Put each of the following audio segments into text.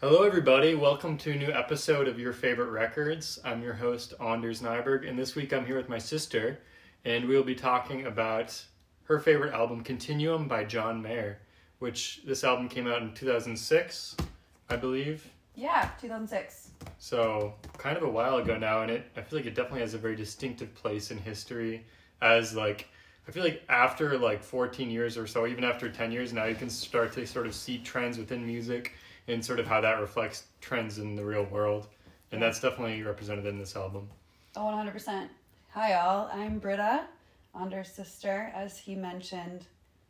Hello, everybody. Welcome to a new episode of Your Favorite Records. I'm your host, Anders Nyberg, and this week I'm here with my sister, and we'll be talking about her favorite album, Continuum by John Mayer, which this album came out in 2006, I believe. Yeah, 2006. So, kind of a while ago now, and it I feel like it definitely has a very distinctive place in history as like I feel like after like 14 years or so, even after 10 years now, you can start to sort of see trends within music and sort of how that reflects trends in the real world. And that's definitely represented in this album. Oh, 100%. Hi, all. I'm Britta, Anders' sister, as he mentioned.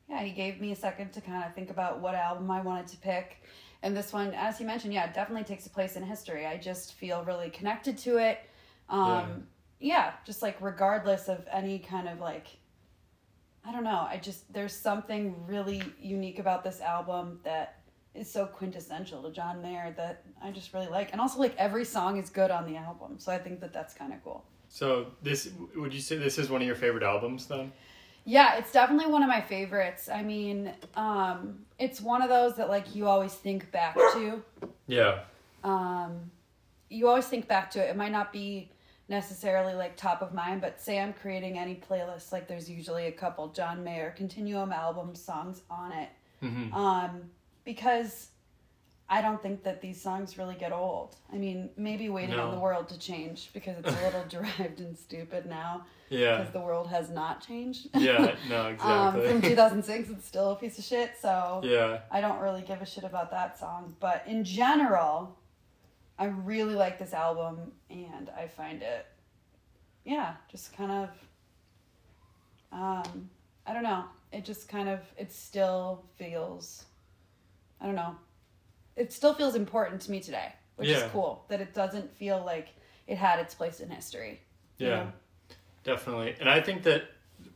Yeah, he gave me a second to kind of think about what album I wanted to pick. And this one, as he mentioned, yeah, definitely takes a place in history. I just feel really connected to it. Um, yeah. yeah, just like regardless of any kind of like, I don't know, I just, there's something really unique about this album that is so quintessential to John Mayer that I just really like. And also, like, every song is good on the album. So I think that that's kind of cool. So, this, would you say this is one of your favorite albums then? Yeah, it's definitely one of my favorites. I mean, um, it's one of those that, like, you always think back to. Yeah. Um, you always think back to it. It might not be necessarily like top of mind, but say I'm creating any playlist, like there's usually a couple John Mayer Continuum album songs on it. Mm-hmm. Um, because I don't think that these songs really get old. I mean, maybe waiting No. on the world to change because it's a little derived and stupid now Yeah. because the world has not changed. Yeah, no, um, exactly. from 2006, it's still a piece of shit. So yeah. I don't really give a shit about that song. But in general, I really like this album and I find it, yeah, just kind of, um, I don't know. It just kind of, it still feels, I don't know. It still feels important to me today, which Yeah. is cool that it doesn't feel like it had its place in history. you Yeah, know? definitely. And I think that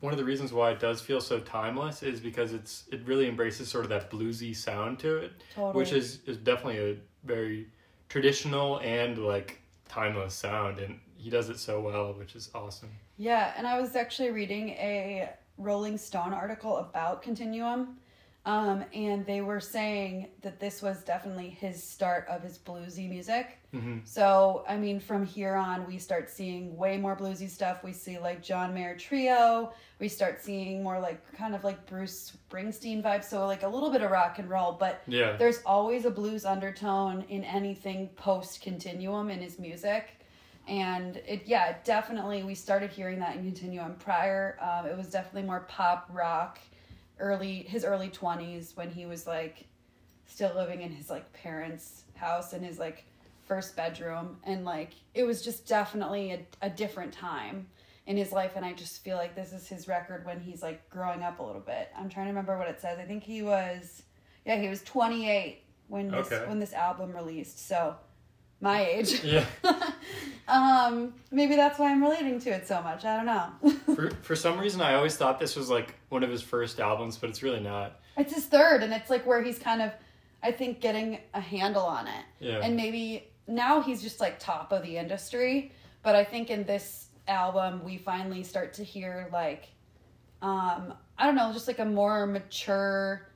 one of the reasons why it does feel so timeless is because it's it really embraces sort of that bluesy sound to it, Totally. which is is definitely a very traditional and like timeless sound, and he does it so well, which is awesome. Yeah, and I was actually reading a Rolling Stone article about Continuum, um, and they were saying that this was definitely his start of his bluesy music. hmm So, I mean, from here on, we start seeing way more bluesy stuff. We see like John Mayer Trio. We start seeing more like kind of like Bruce Springsteen vibes. So, like a little bit of rock and roll, but Yeah, there's always a blues undertone in anything post continuum in his music and it yeah definitely we started hearing that in continuum prior um, it was definitely more pop rock early his early 20s when he was like still living in his like parents house in his like first bedroom and like it was just definitely a, a different time in his life and i just feel like this is his record when he's like growing up a little bit i'm trying to remember what it says i think he was yeah, he was 28 when this Okay. when this album released. So my age. yeah. um, maybe that's why I'm relating to it so much. I don't know. for for some reason, I always thought this was like one of his first albums, but it's really not. it's his third, and it's like where he's kind of, I think, getting a handle on it. Yeah. And maybe now he's just like top of the industry. But I think in this album, we finally start to hear like, um, I don't know, just like a more mature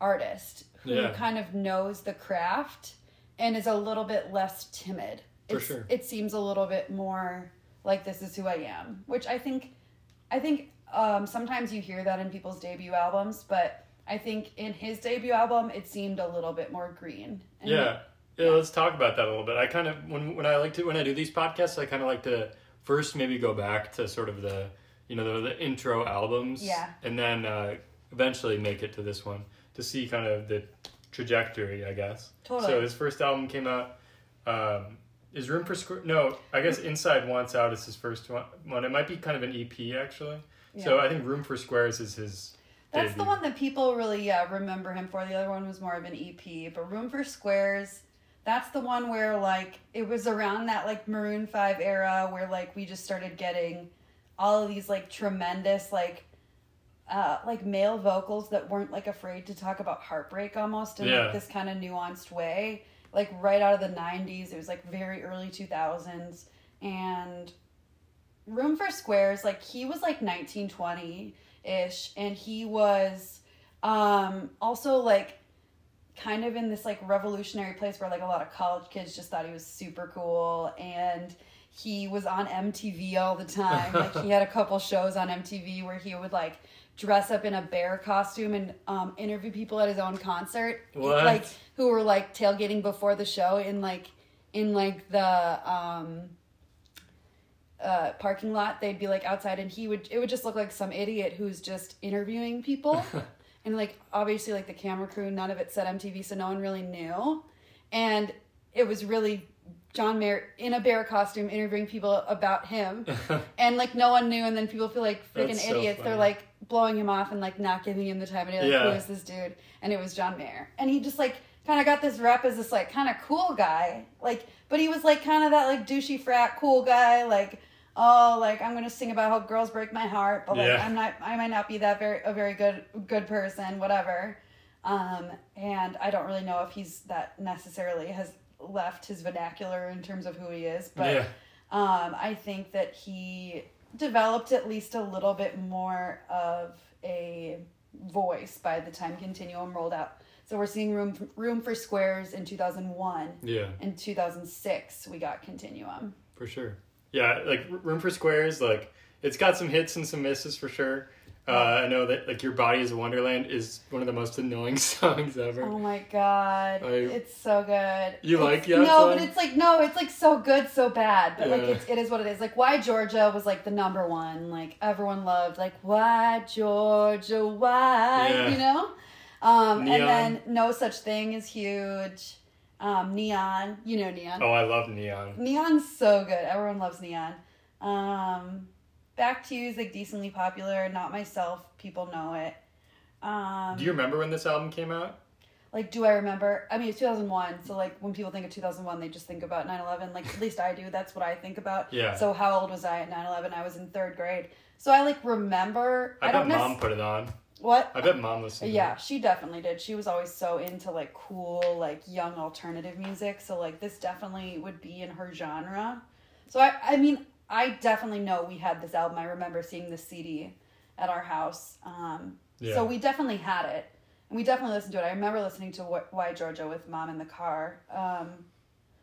artist who Yeah. kind of knows the craft and is a little bit less timid. For sure. It seems a little bit more like this is who I am, which I think, I think um, sometimes you hear that in people's debut albums, but I think in his debut album, it seemed a little bit more green. Yeah. Yeah, let's talk about that a little bit. I kind of when when I like to when I do these podcasts, I kind of like to first maybe go back to sort of the you know the, the intro albums, Yeah. and then uh, eventually make it to this one to see kind of the trajectory, I guess. Totally. So his first album came out. Um, is Room for Square? No, I guess Inside Wants Out is his first one. It might be kind of an EP actually. So I think Room for Squares is his. That's the one that people really yeah, remember him for. The other one was more of an EP. But Room for Squares, that's the one where like it was around that like Maroon 5 era where like we just started getting all of these like tremendous like uh like male vocals that weren't like afraid to talk about heartbreak almost in Yeah. like this kind of nuanced way. Like right out of the 90s, it was like very early 2000s and Room for Squares, like he was like 1920 ish, and he was um, also like kind of in this like revolutionary place where like a lot of college kids just thought he was super cool and he was on MTV all the time. like he had a couple shows on MTV where he would like dress up in a bear costume and um, interview people at his own concert. What? Like who were like tailgating before the show in like in like the um uh, parking lot they'd be like outside and he would it would just look like some idiot who's just interviewing people and like obviously like the camera crew none of it said mtv so no one really knew and it was really john mayer in a bear costume interviewing people about him. And like no one knew and then people feel like freaking so idiots. They're like blowing him off and like not giving him the time. Of day like Yeah. who is this dude? And it was john mayer. And he just like kind of got this rep as this like kind of cool guy. Like but he was like kind of that like douchey frat cool guy. Like oh like i'm gonna sing about how girls break my heart but like Yeah. i'm not i might not be that very a very good good person whatever. Um and i don't really know if he's that necessarily has left his vernacular in terms of who he is but yeah. um, I think that he developed at least a little bit more of a voice by the time Continuum rolled out. So we're seeing Room Room for Squares in 2001. Yeah. In 2006, we got Continuum. For sure. Yeah, like Room for Squares, like it's got some hits and some misses for sure. Uh, I know that like Your Body is a Wonderland is one of the most annoying songs ever. Oh my god, I- it's so good. You It's- like that No, but it's like no, it's like so good, so bad. But like it's, it is what it is. Like Why Georgia was like the number one. Like everyone loved like Why Georgia, Why Yeah. you know. Um, Neon. and then No Such Thing is huge. Um, Neon, you know Neon. Oh, I love Neon. Neon's so good. Everyone loves Neon. Um, Back to You is like decently popular. Not myself. People know it. Um, Do you remember when this album came out? like do i remember i mean it's 2001 so like when people think of 2001 they just think about 9-11 like at least i do that's what i think about Yeah. so how old was i at 9-11 i was in third grade so i like remember I, i, bet mom put it on. what I bet mom listened. to yeah she definitely did she was always so into like cool like young alternative music so like this definitely would be in her genre so i i mean i definitely know we had this album i remember seeing the cd at our house um Yeah. so we definitely had it and we definitely listened to it i remember listening to why georgia with mom in the car um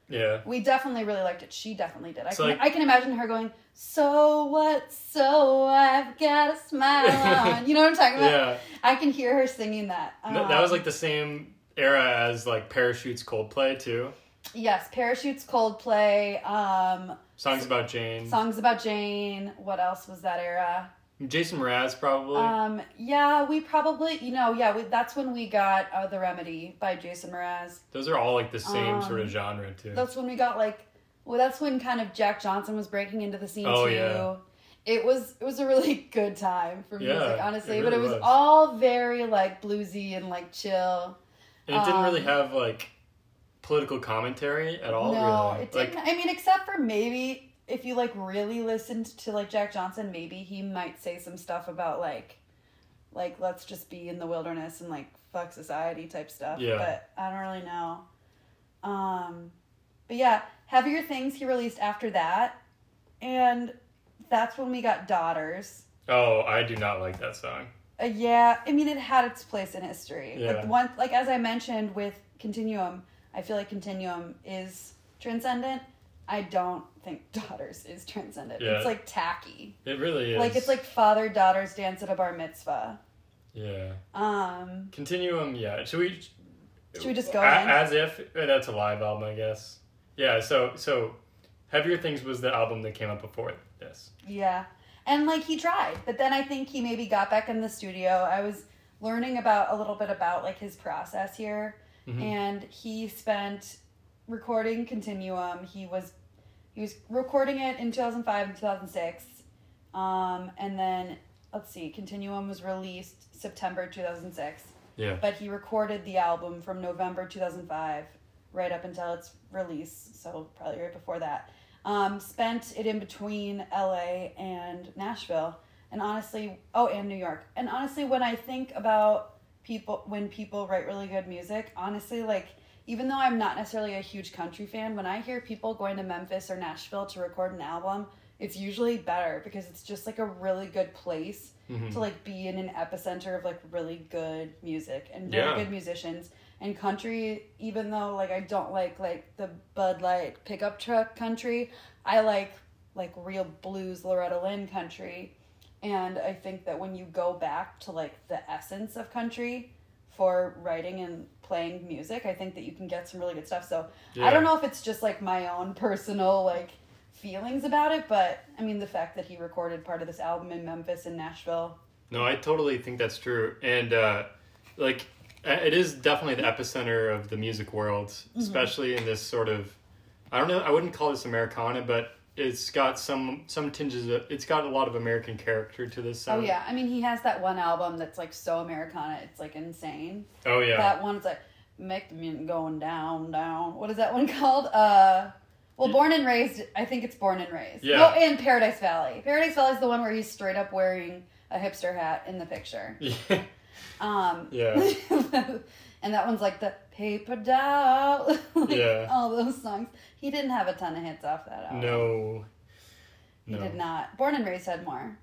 Yeah. we definitely really liked it she definitely did i, So, can, like- I can imagine her going so what so i've got a smile on you know what i'm talking about Yeah. I can hear her singing that. Th- that was Um, like the same era as like Parachutes Coldplay too. yes, parachutes, Coldplay, um, Songs about Jane. songs about Jane. What else was that era? Jason Mraz probably. Um, yeah, we probably, you know, yeah, we, that's when we got uh, the Remedy by Jason Mraz. Those are all like the same um, sort of genre too. That's when we got like, well, that's when kind of Jack Johnson was breaking into the scene Oh, too. yeah. It was it was a really good time for music, Yeah, honestly. it but it was, was. all very like bluesy and like chill. and it didn't really um, have like political commentary at all. No, really. it didn't. I mean, except for maybe if you like really listened to like Jack Johnson, maybe he might say some stuff about like, like let's just be in the wilderness and like fuck society type stuff. Yeah. But I don't really know. Um, but yeah, heavier things he released after that, and that's when we got daughters. Oh, I do not like that song. Uh, yeah, I mean, it had its place in history. Yeah. But one, like as I mentioned with Continuum, I feel like Continuum is transcendent. I don't think Daughters is transcendent. Yeah. It's like tacky. It really is. Like it's like father daughters dance at a bar mitzvah. yeah. Um, Continuum. Yeah. Should we? Should we just go A- in? As if uh, that's a live album, I guess. Yeah. So so, heavier things was the album that came up before this. yeah, and like he tried, but then I think he maybe got back in the studio. I was learning about a little bit about like his process here, Mhm. and he spent recording Continuum. He was he was recording it in 2005 and 2006, um, and then let's see, Continuum was released September 2006. Yeah. but he recorded the album from November 2005 right up until its release, so probably right before that. Um, spent it in between LA and Nashville, and honestly, oh, and New York. And honestly, when I think about people, when people write really good music, honestly, like, even though I'm not necessarily a huge country fan, when I hear people going to Memphis or Nashville to record an album, it's usually better because it's just like a really good place Mhm. to like be in an epicenter of like really good music and really Yeah. good musicians And country, even though like I don't like like the Bud Light pickup truck country, I like like real blues Loretta Lynn country. And I think that when you go back to like the essence of country for writing and playing music, I think that you can get some really good stuff. So I don't know if it's just like my own personal like feelings about it, but I mean the fact that he recorded part of this album in Memphis and Nashville. No, I totally think that's true, and uh, like it is definitely the epicenter of the music world, Mm-hmm. especially in this sort of. I don't know. I wouldn't call this Americana, but it's got some some tinges. Of, it's got a lot of American character to this Oh yeah, I mean he has that one album that's like so Americana, it's like insane. Oh yeah. That one's like make the music going down, down. What is that one called? Uh well, Born and Raised, I think it's Born and Raised. Yeah. No, and Paradise Valley. Paradise Valley is the one where he's straight up wearing a hipster hat in the picture. yeah. Um, Yeah. and that one's like the paper doll. like, Yeah. All those songs. He didn't have a ton of hits off that album. No. He No. did not. Born and Raised had more.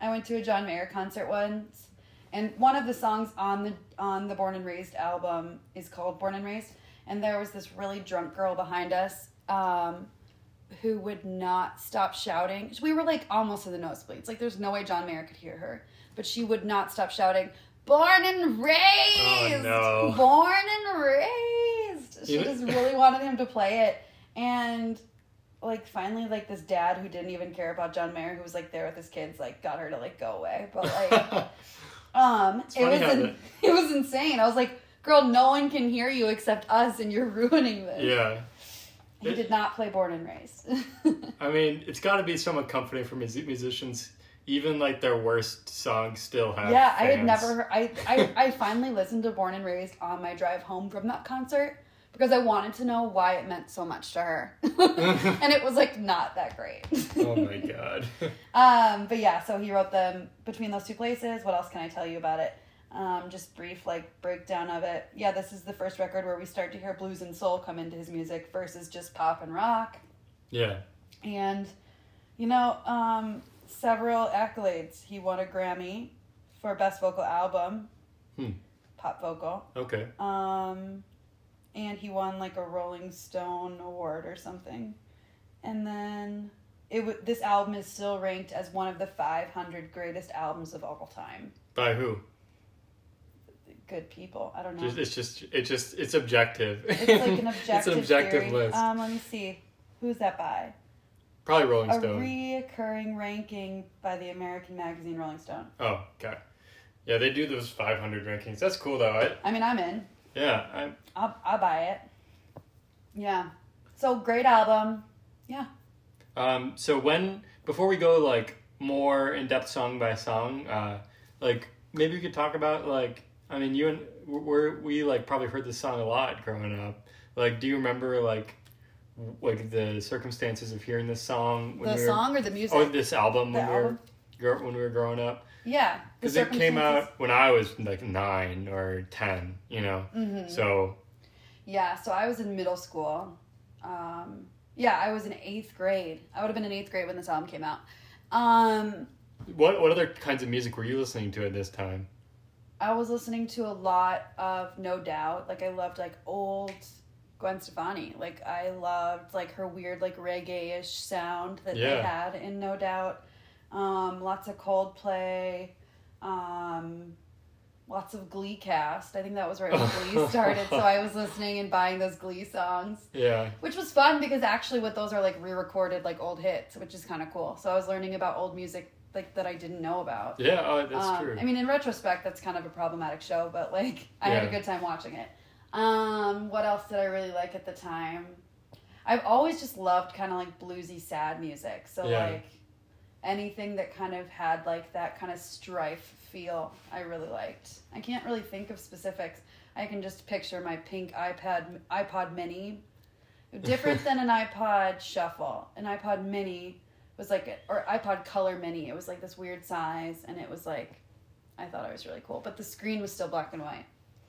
I went to a John Mayer concert once, and one of the songs on the on the Born and Raised album is called Born and Raised, and there was this really drunk girl behind us. Um, who would not stop shouting. We were like almost in the nosebleeds. Like there's no way John Mayer could hear her, but she would not stop shouting, "Born and raised, no. born and raised." She just really wanted him to play it, and like finally, like this dad who didn't even care about John Mayer, who was like there with his kids, like got her to like go away. But like, um, it was in, the- it was insane. I was like, "Girl, no one can hear you except us, and you're ruining this." yeah. He It- did not play Born and Raised. I mean, it's got to be somewhat comforting for mus- musicians. Even like their worst songs still have. yeah, I had never heard. I, I I finally listened to Born and Raised on my drive home from that concert because I wanted to know why it meant so much to her, and it was like not that great. Oh my god. Um, but yeah, so he wrote them between those two places. What else can I tell you about it? Um, just brief like breakdown of it. Yeah, this is the first record where we start to hear blues and soul come into his music versus just pop and rock. yeah. And you know, um, several accolades. He won a Grammy for best vocal album, Hmm. pop vocal. Okay. Um, and he won like a Rolling Stone award or something. And then it w- this album is still ranked as one of the 500 greatest albums of all time. By who? Good people. I don't know. Just, it's just it's just it's objective. it's like an objective, it's an objective theory. list. Um, let me see. Who's that by? Probably Rolling A Stone. reoccurring ranking by the American magazine Rolling Stone. oh, okay. Yeah, they do those 500 rankings. That's cool though. I, I mean, I'm in. yeah, I, I'll, I'll buy it. Yeah. So great album. Yeah. Um, so when before we go like more in depth song by song, uh, like maybe we could talk about like I mean you and we're we like probably heard this song a lot growing up. Like, do you remember like like the circumstances of hearing this song The we were, song or the music? or this album The when we were when we were growing up? yeah. Because it came out when I was like nine or ten, you know. Mhm. So Yeah, so I was in middle school. Um, yeah, I was in eighth grade. I would have been in eighth grade when this album came out. Um, what what other kinds of music were you listening to at this time? I was listening to a lot of No Doubt. Like I loved like old Gwen Stefani. Like I loved like her weird like reggae-ish sound that they had in No Doubt. Um, lots of Coldplay. Um, lots of Glee cast. I think that was right when Glee started. So I was listening and buying those Glee songs. Yeah. Which was fun because actually what those are like re-recorded like old hits, which is kind of cool. So I was learning about old music like that I didn't know about. Yeah, oh, that's Um, true. I mean, in retrospect, that's kind of a problematic show, but like I had a good time watching it. Um, what else did I really like at the time? I've always just loved kind of like bluesy, sad music. So Yeah. like anything that kind of had like that kind of strife feel, I really liked. I can't really think of specifics. I can just picture my pink iPad iPod Mini, different than an iPod Shuffle. An iPod Mini was like, a, or iPod Color Mini. It was like this weird size, and it was like, I thought it was really cool. But the screen was still black and white.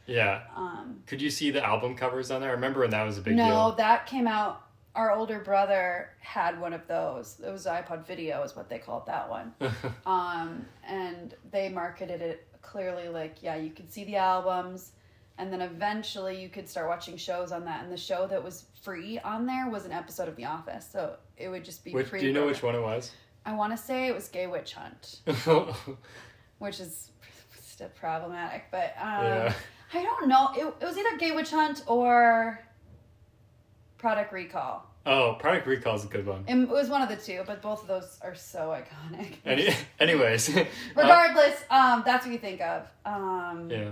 Yeah. Um, Could you see the album covers on there? I remember when that was a big no, deal. No, that came out. Our older brother had one of those. It was iPod Video, is what they called that one. um, and they marketed it clearly like, yeah, you could see the albums. and then eventually you could start watching shows on that. And the show that was free on there was an episode of The Office, so it would just be. Which, do you know which one it was? I want to say it was Gay Witch Hunt, which is still problematic, but um, Yeah. I don't know. It, it was either Gay Witch Hunt or Product Recall. oh, Product Recall is a good one. It, it was one of the two, but both of those are so iconic. Any, anyways, uh, Regardless, um, that's what you think of. Um, yeah,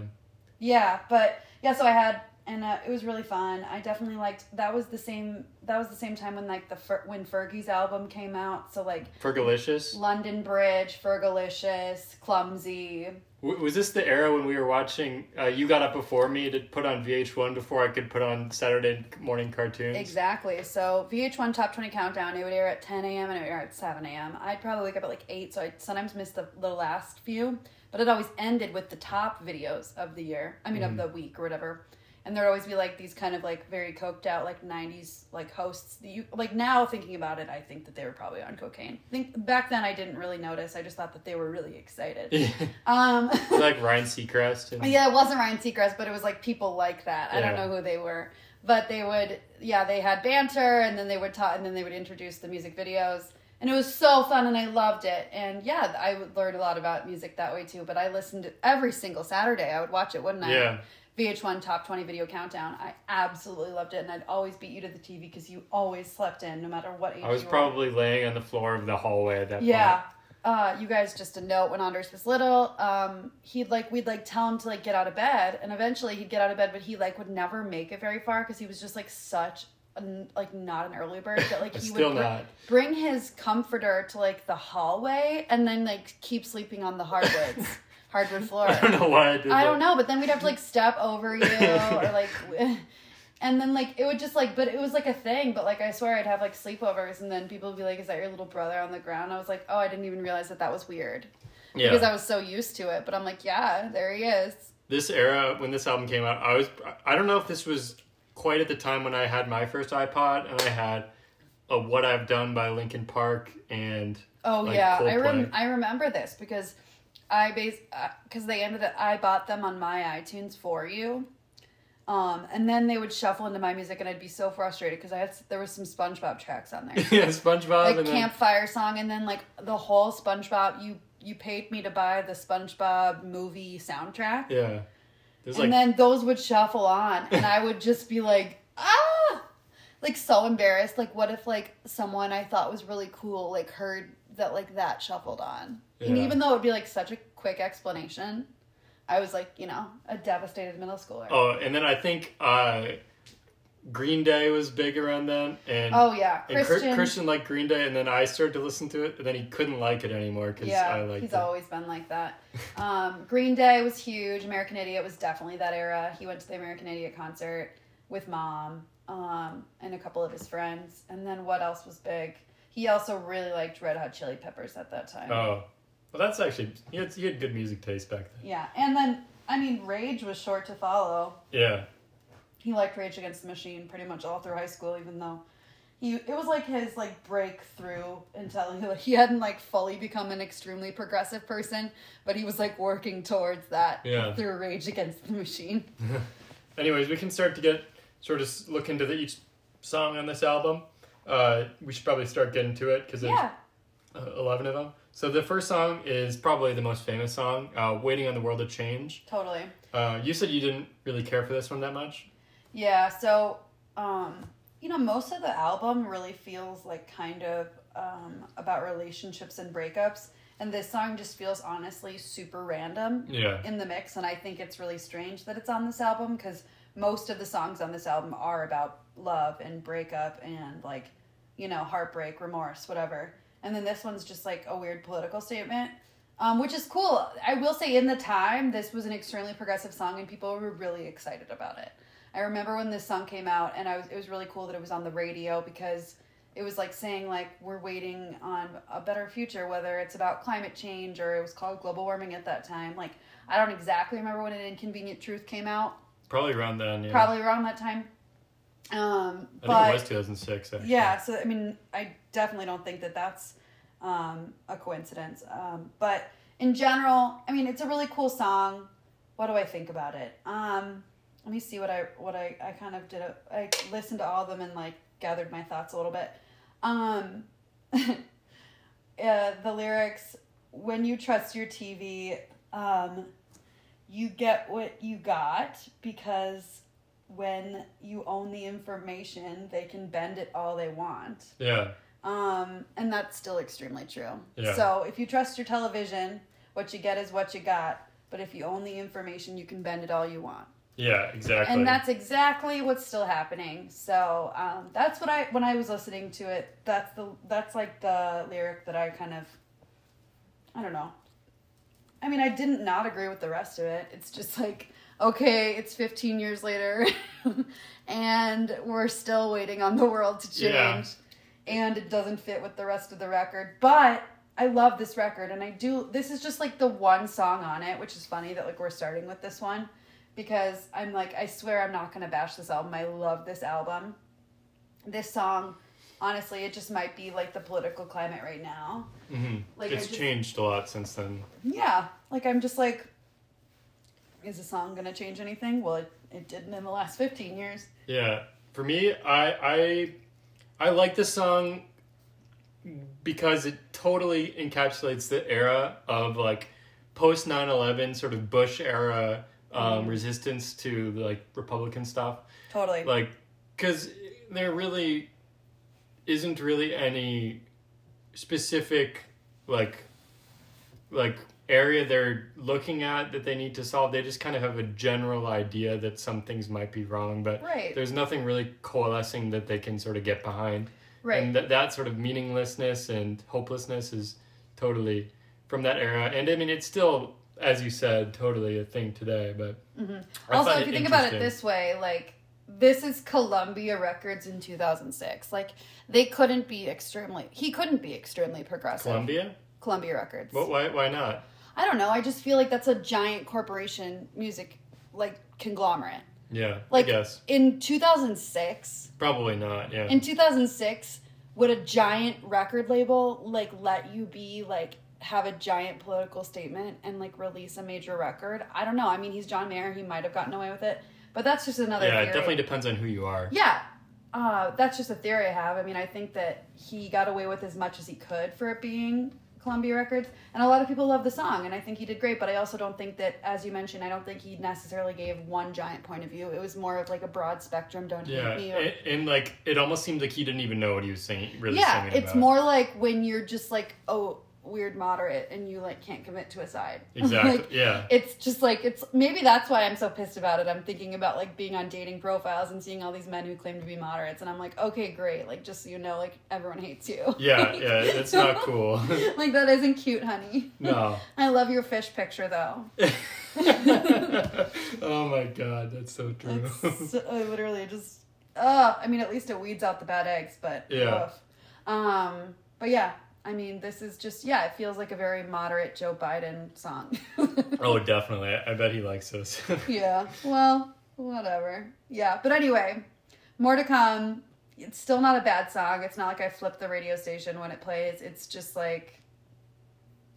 Yeah, but yeah, so I had and uh, it was really fun. I definitely liked that was the same that was the same time when like the Fer- when Fergie's album came out. So like Fergalicious. London Bridge, Fergalicious, Clumsy. W- Was this the era when we were watching? Uh, you got up before me to put on VH1 before I could put on Saturday morning cartoons. Exactly. So VH1 Top 20 Countdown, it would air at 10 a.m. and it would air at 7 a.m. I'd probably wake up at like 8, so I'd sometimes miss the, the last few. But it always ended with the top videos of the year. I mean, of the week or whatever. And there'd always be like these kind of like very coked out like 90s like hosts you like now thinking about it, I think that they were probably on cocaine. I think back then I didn't really notice. I just thought that they were really excited. Um like Ryan Seacrest. And, yeah, it wasn't Ryan Seacrest, but it was like people like that. I don't know who they were, but they would, yeah, they had banter, and then they would talk, and then they would introduce the music videos, and it was so fun, and I loved it. And yeah, I would learn a lot about music that way too. But I listened to every single Saturday. I would watch it, wouldn't I? Yeah. VH1 Top 20 Video Countdown. I absolutely loved it, and I'd always beat you to the TV because you always slept in, no matter what age. I was you were. probably laying on the floor of the hallway at that Yeah. point. Uh, you guys just a note when Anders was little. Um, he'd like we'd like tell him to like get out of bed, and eventually he'd get out of bed, but he like would never make it very far because he was just like such a, like not an early bird but like he would br- not. bring his comforter to like the hallway and then like keep sleeping on the hardwoods, hardwood floor. I don't know why I did I that. don't know, but then we'd have to like step over you or like, and then like it would just like, but it was like a thing. But like I swear I'd have like sleepovers, and then people would be like, "Is that your little brother on the ground?" I was like, "Oh, I didn't even realize that that was weird Yeah. because I was so used to it." But I'm like, "Yeah, there he is." this era when this album came out, I was I don't know if this was quite at the time when I had my first iPod and I had a What I've Done by Linkin Park and Oh Like yeah, I rem- I remember this because I base because they ended up I bought them on my iTunes for you. Um, and then they would shuffle into my music, and I'd be so frustrated because I had there was some SpongeBob tracks on there. yeah, SpongeBob like and then campfire song and then like the whole SpongeBob you you paid me to buy the SpongeBob movie soundtrack yeah. There's and like then those would shuffle on and I would just be like ah! Like so embarrassed. Like what if like someone I thought was really cool like heard that like that shuffled on? And even though it would be like such a quick explanation I was like you know a devastated middle schooler. Oh, and then I think uh, Green Day was big around then, and oh yeah and Chri- Christian Christian liked Green Day, and then I started to listen to it, and then he couldn't like it anymore because Yeah, I liked he's it. always been like that. Um, Green Day was huge. American Idiot was definitely that era. He went to the American Idiot concert with mom um, and a couple of his friends. And then what else was big? He also really liked Red Hot Chili Peppers at that time. Oh, well, that's actually he had, he had good music taste back then. Yeah, and then I mean, Rage was short to follow. Yeah, He liked Rage Against the Machine pretty much all through high school, even though. He, it was like his like breakthrough until he, like, he hadn't like fully become an extremely progressive person, but he was like working towards that Yeah. through Rage Against the Machine. Anyways, we can start to get sort of look into the, each song on this album. Uh, we should probably start getting to it because there's Yeah, uh, eleven of them. So the first song is probably the most famous song, uh, "Waiting on the World to Change." totally. Uh, you said you didn't really care for this one that much. Yeah, so um, you know, most of the album really feels like kind of um, about relationships and breakups, and this song just feels honestly super random. Yeah, in the mix and i think it's really strange that it's on this album because most of the songs on this album are about love and breakup and like you know heartbreak remorse whatever. And then this one's just like a weird political statement um, which is cool. I will say in the time this was an extremely progressive song and people were really excited about it i remember when this song came out and i was it was really cool that it was on the radio because it was like saying like we're waiting on a better future whether it's about climate change or it was called global warming at that time like i don't exactly remember when an inconvenient truth came out probably around then. Yeah. probably around that time um I but think it was 2006. Actually. yeah so i mean i definitely don't think that that's um a coincidence um but in general i mean it's a really cool song what do i think about it um let me see what I what I I kind of did. A, I listened to all of them and like gathered my thoughts a little bit. Um, uh, the lyrics when you trust your TV, um, you get what you got because when you own the information, they can bend it all they want. Yeah. Um, and that's still extremely true. Yeah. So if you trust your television, what you get is what you got. But if you own the information, you can bend it all you want. Yeah, exactly. And that's exactly what's still happening. So um, that's what I when I was listening to it. That's the that's like the lyric that I kind of I don't know. I mean, I didn't not agree with the rest of it. It's just like okay, it's 15 years later, and we're still waiting on the world to change, Yeah. and it doesn't fit with the rest of the record. But I love this record, and I do. This is just like the one song on it, which is funny that like we're starting with this one because I'm like, I swear I'm not gonna bash this album. I love this album. This song, honestly, it just might be like the political climate right now. hmm Like, it's just- changed a lot since then. Yeah, like I'm just like, is the song gonna change anything? Well, it, it didn't in the last 15 years. Yeah, for me, I I I like this song because it totally encapsulates the era of like post 9-11 sort of Bush era um, resistance to like Republican stuff. Totally. Like, because there really isn't really any specific like like area they're looking at that they need to solve. They just kind of have a general idea that some things might be wrong, but Right. there's nothing really coalescing that they can sort of get behind. Right. And that that sort of meaninglessness and hopelessness is totally from that era. And I mean, it's still, as you said, totally a thing today. But Mm-hmm. also, if you think about it this way, like this is Columbia Records in 2006. Like they couldn't be extremely. He couldn't be extremely progressive. Columbia, Columbia Records. but why why not? I don't know. I just feel like that's a giant corporation music like conglomerate. Yeah, Like I guess in 2006, probably not. Yeah, in 2006, would a giant record label like let you be like have a giant political statement and like release a major record? I don't know. I mean, he's John Mayer. He might have gotten away with it, but that's just another. yeah. It definitely depends on who you are. Yeah. Uh, that's just a theory I have. I mean, I think that he got away with as much as he could for it being Columbia Records, and a lot of people love the song, and I think he did great. But I also don't think that, as you mentioned, I don't think he necessarily gave one giant point of view. It was more of like a broad spectrum. Don't Yeah, hate me. Or, and, and like it almost seemed like he didn't even know what he was singing. Really yeah, singing it's more like when you're just like, oh, weird moderate, and you like can't commit to a side. exactly. like, yeah, it's just like it's maybe that's why I'm so pissed about it. I'm thinking about like being on dating profiles and seeing all these men who claim to be moderates, and I'm like, okay, great. Like just so you know, like everyone hates you. yeah, yeah. It's not cool. like that isn't cute, honey. no. I love your fish picture though. oh my god, that's so true. So, I literally just. Uh, I mean, at least it weeds out the bad eggs, but Yeah. oof. Um, but yeah, I mean, this is just yeah, it feels like a very moderate Joe Biden song. oh, definitely. I, bet he likes this. yeah. Well, whatever. Yeah. But anyway, more to come. It's still not a bad song. It's not like I flip the radio station when it plays. It's just like,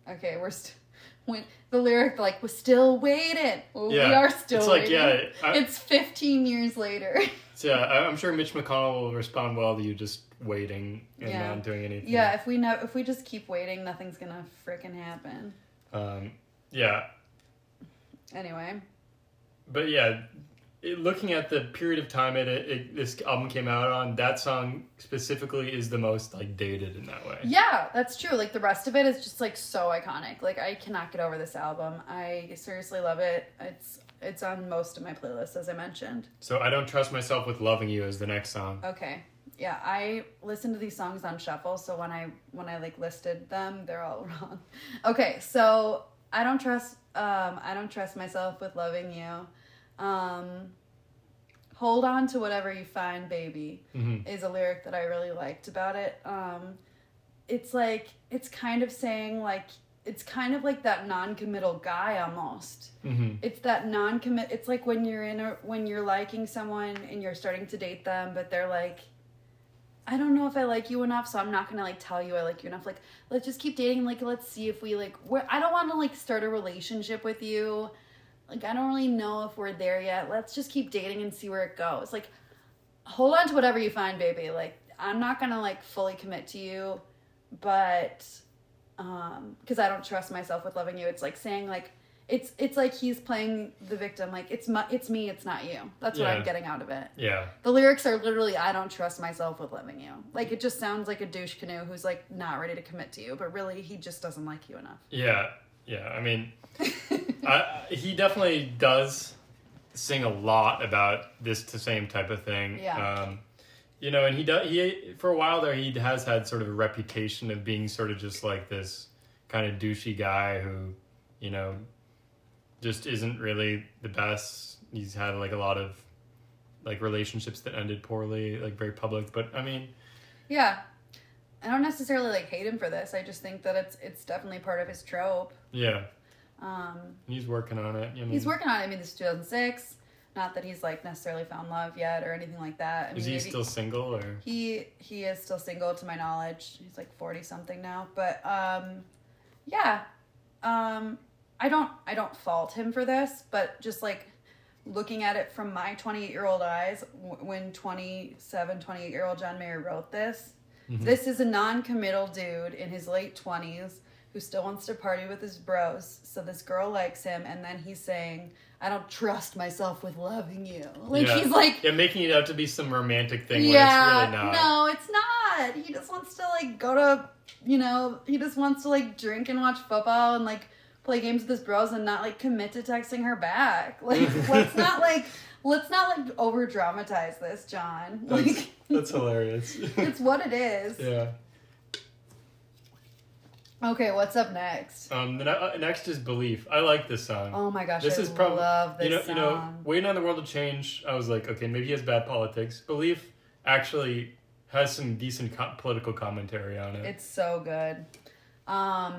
okay, we're st- when the lyric like we're still waiting. Well, We are still It's like, waiting. yeah, I- it's 15 years later. So, yeah, I- I'm sure Mitch McConnell will respond well to you just waiting and Yeah. not doing anything. yeah. If we know, if we just keep waiting, nothing's gonna freaking happen. Um, yeah, Anyway. but yeah, it, looking at the period of time it, it this album came out on, that song specifically is the most like dated in that way. Yeah, that's true. Like the rest of it is just like so iconic. Like I cannot get over this album. I seriously love it. It's it's on most of my playlists as I mentioned. So I don't trust myself with loving you as the next song. Okay. Yeah, I listen to these songs on shuffle, so when I when I like listed them, they're all wrong. Okay, so I don't trust um I don't trust myself with loving you. Um hold on to whatever you find, baby. hmm is a lyric that I really liked about it. Um, it's like it's kind of saying like it's kind of like that non-committal guy almost. hmm It's that non-commit. It's like when you're in a when you're liking someone and you're starting to date them, but they're like, I don't know if I like you enough, so I'm not gonna like tell you I like you enough. Like let's just keep dating. Like let's see if we like. We're, I don't want to like start a relationship with you, like I don't really know if we're there yet. Let's just keep dating and see where it goes. Like hold on to whatever you find, baby. Like I'm not going to like fully commit to you, but um because I don't trust myself with loving you. It's like saying like it's it's like he's playing the victim like it's my it's me, it's not you. That's what Yeah. I'm getting out of it. Yeah. The lyrics are literally I don't trust myself with loving you. Like it just sounds like a douche canoe who's like not ready to commit to you, but really he just doesn't like you enough. Yeah. Yeah. I mean, I, he definitely does sing a lot about this t- same type of thing. Yeah. Um, you know, and he does. He for a while there, he has had sort of a reputation of being sort of just like this kind of douchey guy who, you know, just isn't really the best. He's had like a lot of like relationships that ended poorly, like very public. But I mean, Yeah. I don't necessarily like hate him for this. I just think that it's it's definitely part of his trope. yeah, Um, he's working on it. I mean, he's working on it. I mean, this is 2006. Not that he's like necessarily found love yet or anything like that. I mean, he still single or? he he is still single to my knowledge. He's like 40 something now, but um yeah. Um I don't I don't fault him for this, but just like looking at it from my 28 year old eyes when 27 28 year old John Mayer wrote this this is a non-committal dude in his late 20s who still wants to party with his bros so this girl likes him and then he's saying I don't trust myself with loving you like yeah. he's like yeah, making it out to be some romantic thing yeah, when it's really not. no, it's not. He just wants to like go to, you know, he just wants to like drink and watch football and like play games with his bros and not like commit to texting her back. Like, let's not like, let's not like over dramatize this, John. That's, Like, that's hilarious. it's what it is. yeah. Okay, what's up next? Um. The ne- uh, next is belief. I like this song. Oh my gosh, this I is probably love this you know song. you know waiting on the world to change. I was like, okay, maybe he has bad politics. Belief actually has some decent co- political commentary on it. It's so good. Um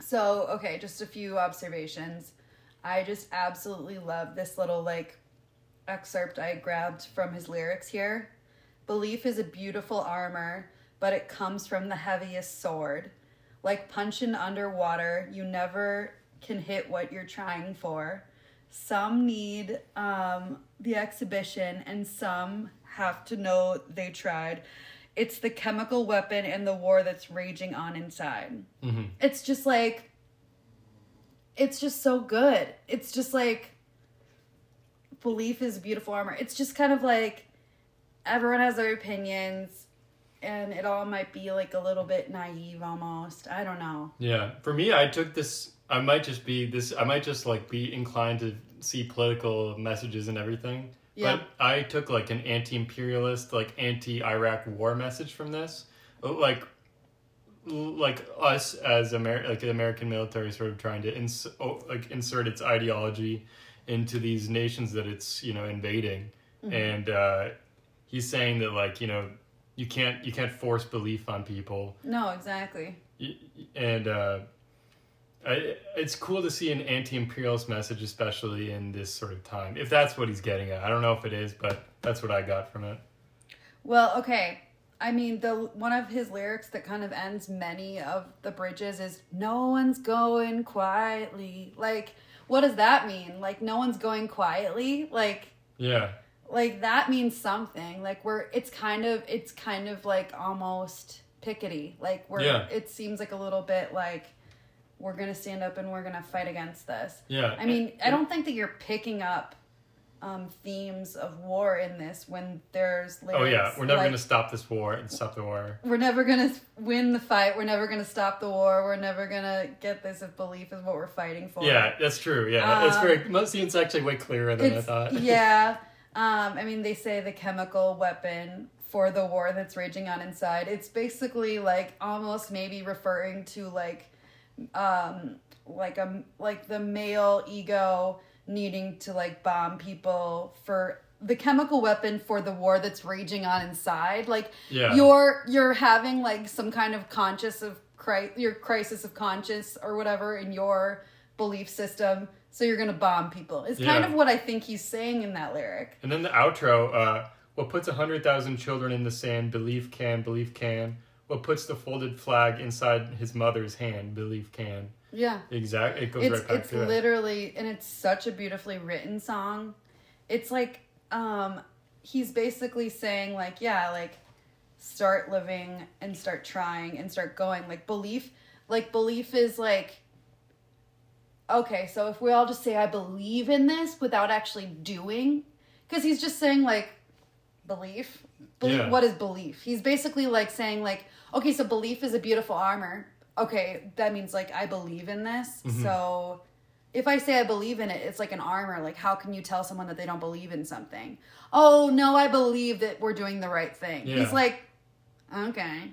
so okay, just a few observations. I just absolutely love this little like excerpt I grabbed from his lyrics here. Belief is a beautiful armor, but it comes from the heaviest sword. Like punching underwater, you never can hit what you're trying for. Some need um, the exhibition, and some have to know they tried. It's the chemical weapon and the war that's raging on inside. hmm It's just like, it's just so good. It's just like, belief is beautiful armor. It's just kind of like, everyone has their opinions, and it all might be like a little bit naive almost. I don't know. Yeah. For me, I took this. I might just be this. I might just like be inclined to see political messages and everything. Yeah. But I took like an anti-imperialist, like anti-Iraq war message from this. Oh, Like, like us as Amer- like the American military, sort of trying to ins- oh, like insert its ideology into these nations that it's you know invading, and uh, he's saying that like you know you can't you can't force belief on people No, exactly. And uh, I, it's cool to see an anti-imperialist message, especially in this sort of time. If that's what he's getting at, I don't know if it is, but that's what I got from it. Well, okay. I mean, the one of his lyrics that kind of ends many of the bridges is "No one's going quietly." Like, what does that mean? Like, no one's going quietly. Like, Yeah, like that means something. Like, we're it's kind of it's kind of like almost pickety. Like, we're Yeah. it seems like a little bit like we're gonna stand up and we're gonna fight against this. yeah. I mean, I don't think that you're picking up um, themes of war in this when there's lyrics Oh yeah, we're never like, gonna stop this war and stop the war. we're never gonna win the fight. We're never gonna stop the war. We're never gonna get this if belief is what we're fighting for. Yeah, that's true. Yeah, it's Um, very. Most it's actually way clearer than I thought. yeah. Um, I mean, they say the chemical weapon for the war that's raging on inside. It's basically like almost maybe referring to like, um, like a like the male ego needing to like bomb people for the chemical weapon for the war that's raging on inside. Like Yeah. you're you're having like some kind of conscious of cri- your crisis of conscience or whatever in your belief system. So you're gonna bomb people. It's kind Yeah. of what I think he's saying in that lyric. And then the outro, uh, what puts a hundred thousand children in the sand, belief can, belief can. What puts the folded flag inside his mother's hand, belief can. Yeah. exact. It goes it's right back it's to it. literally and it's such a beautifully written song it's like um he's basically saying like yeah like start living and start trying and start going like belief like belief is like okay so if we all just say i believe in this without actually doing because he's just saying like belief. Belief Yeah. what is belief? He's basically like saying like okay so belief is a beautiful armor. Okay that means like i believe in this. Mm-hmm. so if i say i believe in it it's like an armor. Like how can you tell someone that they don't believe in something? Oh no i believe that we're doing the right thing. Yeah. he's like okay.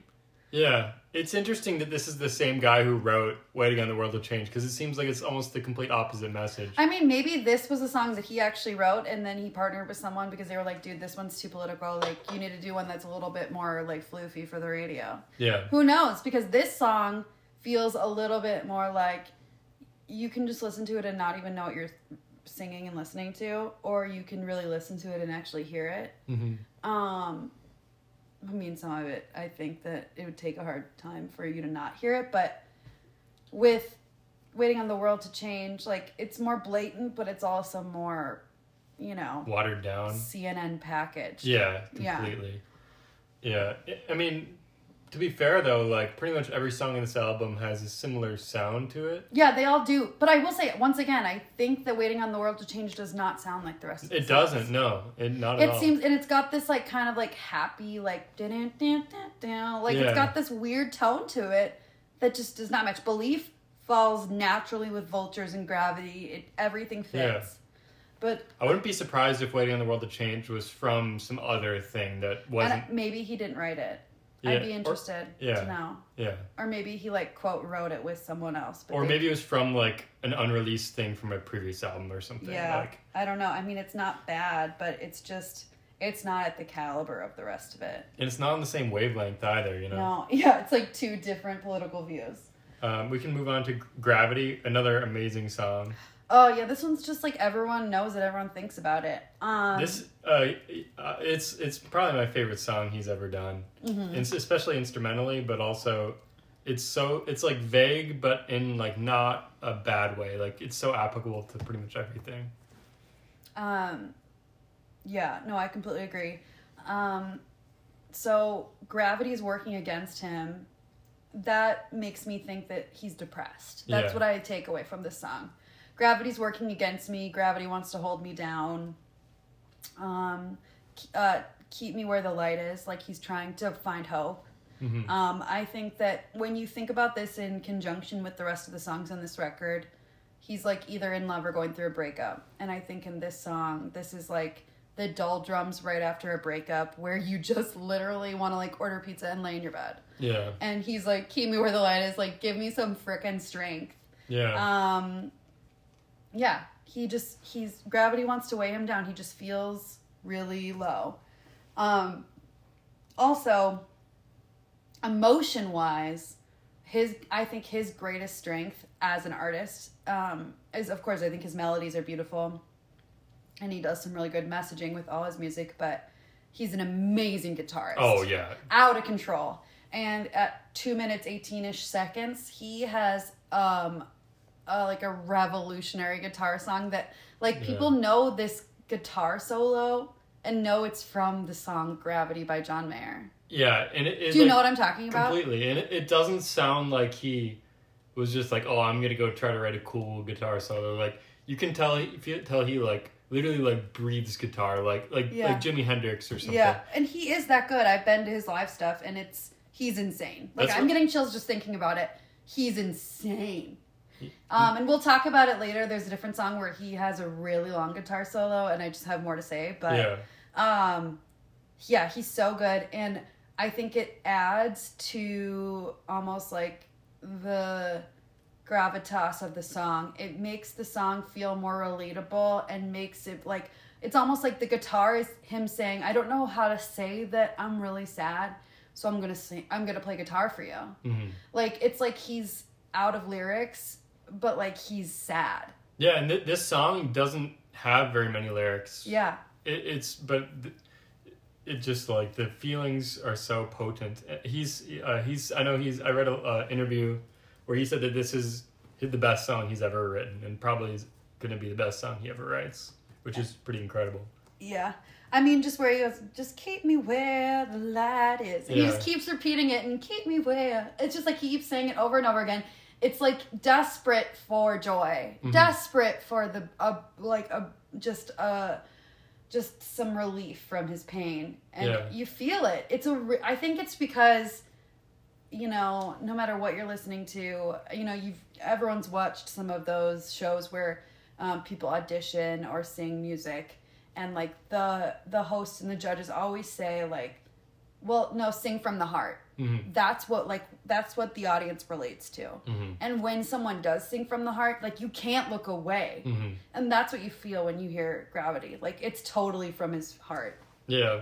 Yeah, it's interesting that this is the same guy who wrote "Waiting on the World to Change" because it seems like it's almost the complete opposite message. I mean, maybe this was a song that he actually wrote, and then he partnered with someone because they were like, "Dude, this one's too political. Like, you need to do one that's a little bit more like floofy for the radio." Yeah, Who knows? Because this song feels a little bit more like you can just listen to it and not even know what you're singing and listening to, or you can really listen to it and actually hear it. hmm Um, I mean, some of it, I think that it would take a hard time for you to not hear it, but with waiting on the world to change, like it's more blatant, but it's also more, you know, watered down. CNN package. Yeah, Yeah. completely. Yeah, I- I mean, to be fair though, like pretty much every song in this album has a similar sound to it. Yeah, they all do. But I will say, once again, I think that waiting on the world to change does not sound like the rest of the It songs. doesn't. No, it not at all. It all. seems, and it's got this like kind of like happy, like dun dun dun dun, like Yeah. it's got this weird tone to it that just does not match. Belief falls naturally with vultures and gravity. It everything fits. But I wouldn't be surprised if "Waiting on the World to Change" was from some other thing that wasn't. maybe he didn't write it. Yeah, I'd be or- interested yeah. to know. Yeah, Or maybe he like quote wrote it with someone else. Or they- maybe it was from like an unreleased thing from a previous album or something. yeah, Like, I don't know. I mean, it's not bad, but it's just it's not at the caliber of the rest of it. and it's not on the same wavelength either. You know. No, yeah, it's like two different political views. Um, we can move on to "Gravity," another amazing song. Oh yeah, this one's just like everyone knows it. Everyone thinks about it. Um, This uh, uh, it's it's probably my favorite song he's ever done, Mm-hmm. It's especially instrumentally, but also it's so it's like vague, but in like not a bad way. Like it's so applicable to pretty much everything. Um, yeah, no, I completely agree. Um, so gravity is working against him. That makes me think that he's depressed. That's Yeah. what I take away from this song. Gravity's working against me. Gravity wants to hold me down. Um, uh, keep me where the light is. Like he's trying to find hope. Mhm. Um, I think that when you think about this in conjunction with the rest of the songs on this record, he's like either in love or going through a breakup. And I think in this song, this is like the dull drums right after a breakup where you just literally want to like order pizza and lay in your bed. Yeah, And he's like, keep me where the light is, like, give me some frickin' strength. yeah, Um, yeah, he just he's gravity wants to weigh him down. He just feels really low. Um, also, emotion wise, his I think his greatest strength as an artist um, is of course I think his melodies are beautiful, and he does some really good messaging with all his music. But he's an amazing guitarist oh yeah, out of control. And at two minutes eighteen ish seconds, he has um uh, like a revolutionary guitar song that like Yeah. people know this guitar solo and know it's from the song Gravity by John Mayer. yeah. And it, it Do you like, know what I'm talking about? completely? And it, it doesn't sound like he was just like, oh, I'm gonna go try to write a cool guitar solo. Like you can tell, he, if you tell he like literally like breathes guitar, like like Yeah. like Jimi Hendrix or something. Yeah, and he is that good. I've been to his live stuff and it's he's insane. Like That's I'm what- getting chills just thinking about it. He's insane. Um, and we'll talk about it later. There's a different song where he has a really long guitar solo, and I just have more to say. But yeah. um, yeah, he's so good, and I think it adds to almost like the gravitas of the song. It makes the song feel more relatable and makes it like it's almost like the guitar is him saying, "I don't know how to say that I'm really sad, so I'm gonna sing. I'm gonna play guitar for you." hmm Like it's like he's out of lyrics, but like he's sad. Yeah, and th- this song doesn't have very many lyrics. Yeah. It, it's but th- it just like the feelings are so potent. Uh, He's uh, he's I know he's I read a uh, interview where he said that this is the best song he's ever written, and probably is going to be the best song he ever writes, which is pretty incredible. Yeah. I mean, just where he goes, just keep me where the light is. And He just keeps repeating it and keep me where. It's just like he keeps saying it over and over again. It's like desperate for joy, Mhm. desperate for the uh, like a just uh just some relief from his pain, and Yeah. you feel it. It's a. Re- I think it's because you know, no matter what you're listening to, you know, you've everyone's watched some of those shows where um, people audition or sing music, and like the the host and the judges always say like, well, no, sing from the heart. Hmm That's what like that's what the audience relates to. hmm And when someone does sing from the heart, like you can't look away. hmm And that's what you feel when you hear Gravity. Like it's totally from his heart. Yeah.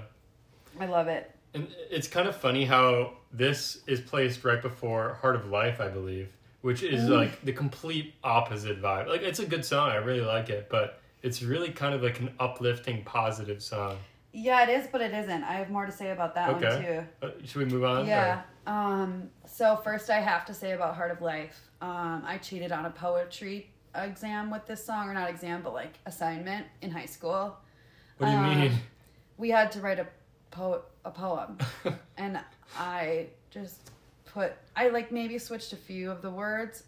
I love it. And it's kind of funny how this is placed right before Heart of Life, I believe, which is Ooh. like the complete opposite vibe. Like it's a good song, I really like it, but it's really kind of like an uplifting, positive song. Yeah, it is, but it isn't. I have more to say about that one too. Uh, should we move on? Yeah. Um, so first I have to say about Heart of Life. Um, I cheated on a poetry exam with this song, or not exam, but like assignment in high school. What do you Um, mean? We had to write a po- a poem, and I just put I like maybe switched a few of the words,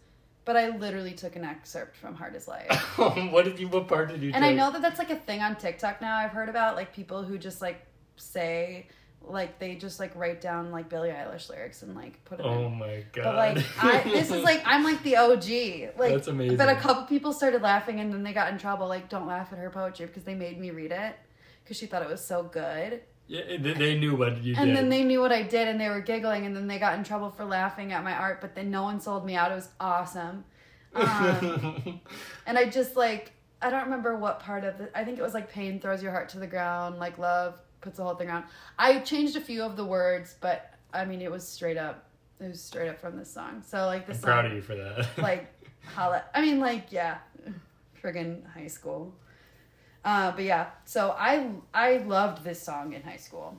but I literally took an excerpt from Heart of Life. what did you? What part did you? And I know that that's like a thing on TikTok now. I've heard about like people who just like say like they just like write down like Billie Eilish lyrics and like put it Oh in. my god! But like I this is like I'm like the OG. Like That's amazing. But a couple people started laughing and then they got in trouble. Like don't laugh at her poetry because they made me read it because she thought it was so good. Yeah, they, knew what you And did. then they knew what I did and they were giggling and then they got in trouble for laughing at my art. But then no one sold me out. It was awesome. Um, And I just like I don't remember what part of it. I think it was like pain throws your heart to the ground, like love puts the whole thing around. I changed a few of the words, but I mean it was straight up. It was straight up from this song. So like this I'm song, proud of you for that. like holla. I mean like yeah, friggin' high school. Uh, but yeah, so I I loved this song in high school.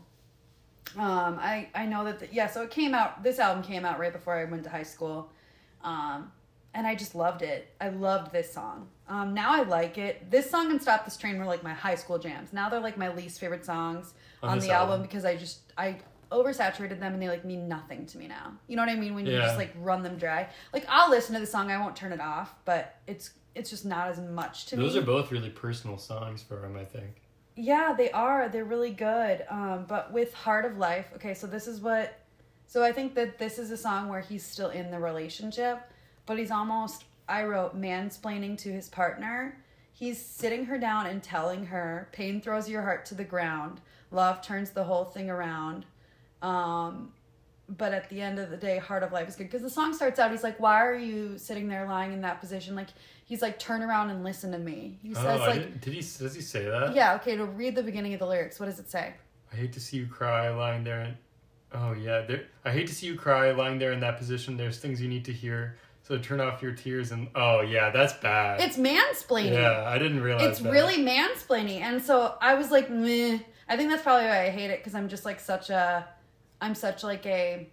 Um, I I know that the, yeah, so it came out. This album came out right before I went to high school, um, and I just loved it. I loved this song. Um, now I like it. This song and Stop This Train were like my high school jams. Now they're like my least favorite songs On on, the album. album. because I just I oversaturated them and they like mean nothing to me now. You know what I mean? When you Yeah. just like run them dry. Like I'll listen to the song, I won't turn it off, but it's it's just not as much to me. Those are both really personal songs for him, I think. Yeah, they are. They're really good. Um, but with Heart of Life, okay, so this is what. So I think that this is a song where he's still in the relationship, but he's almost, I wrote, mansplaining to his partner. He's sitting her down and telling her, pain throws your heart to the ground, love turns the whole thing around. Um, but at the end of the day, Heart of Life is good. Because the song starts out, he's like, Why are you sitting there lying in that position? Like, he's like, Turn around and listen to me. He oh, says, like, didn't- he? Does he say that? yeah, okay, to read the beginning of the lyrics. What does it say? I hate to see you cry lying there. And, oh yeah, there. I hate to see you cry lying there in that position. There's things you need to hear. So turn off your tears and oh yeah, that's bad. It's mansplaining. yeah, I didn't realize it's that. really mansplaining. And so I was like, meh. I think that's probably why I hate it because I'm just like such a, I'm such like a,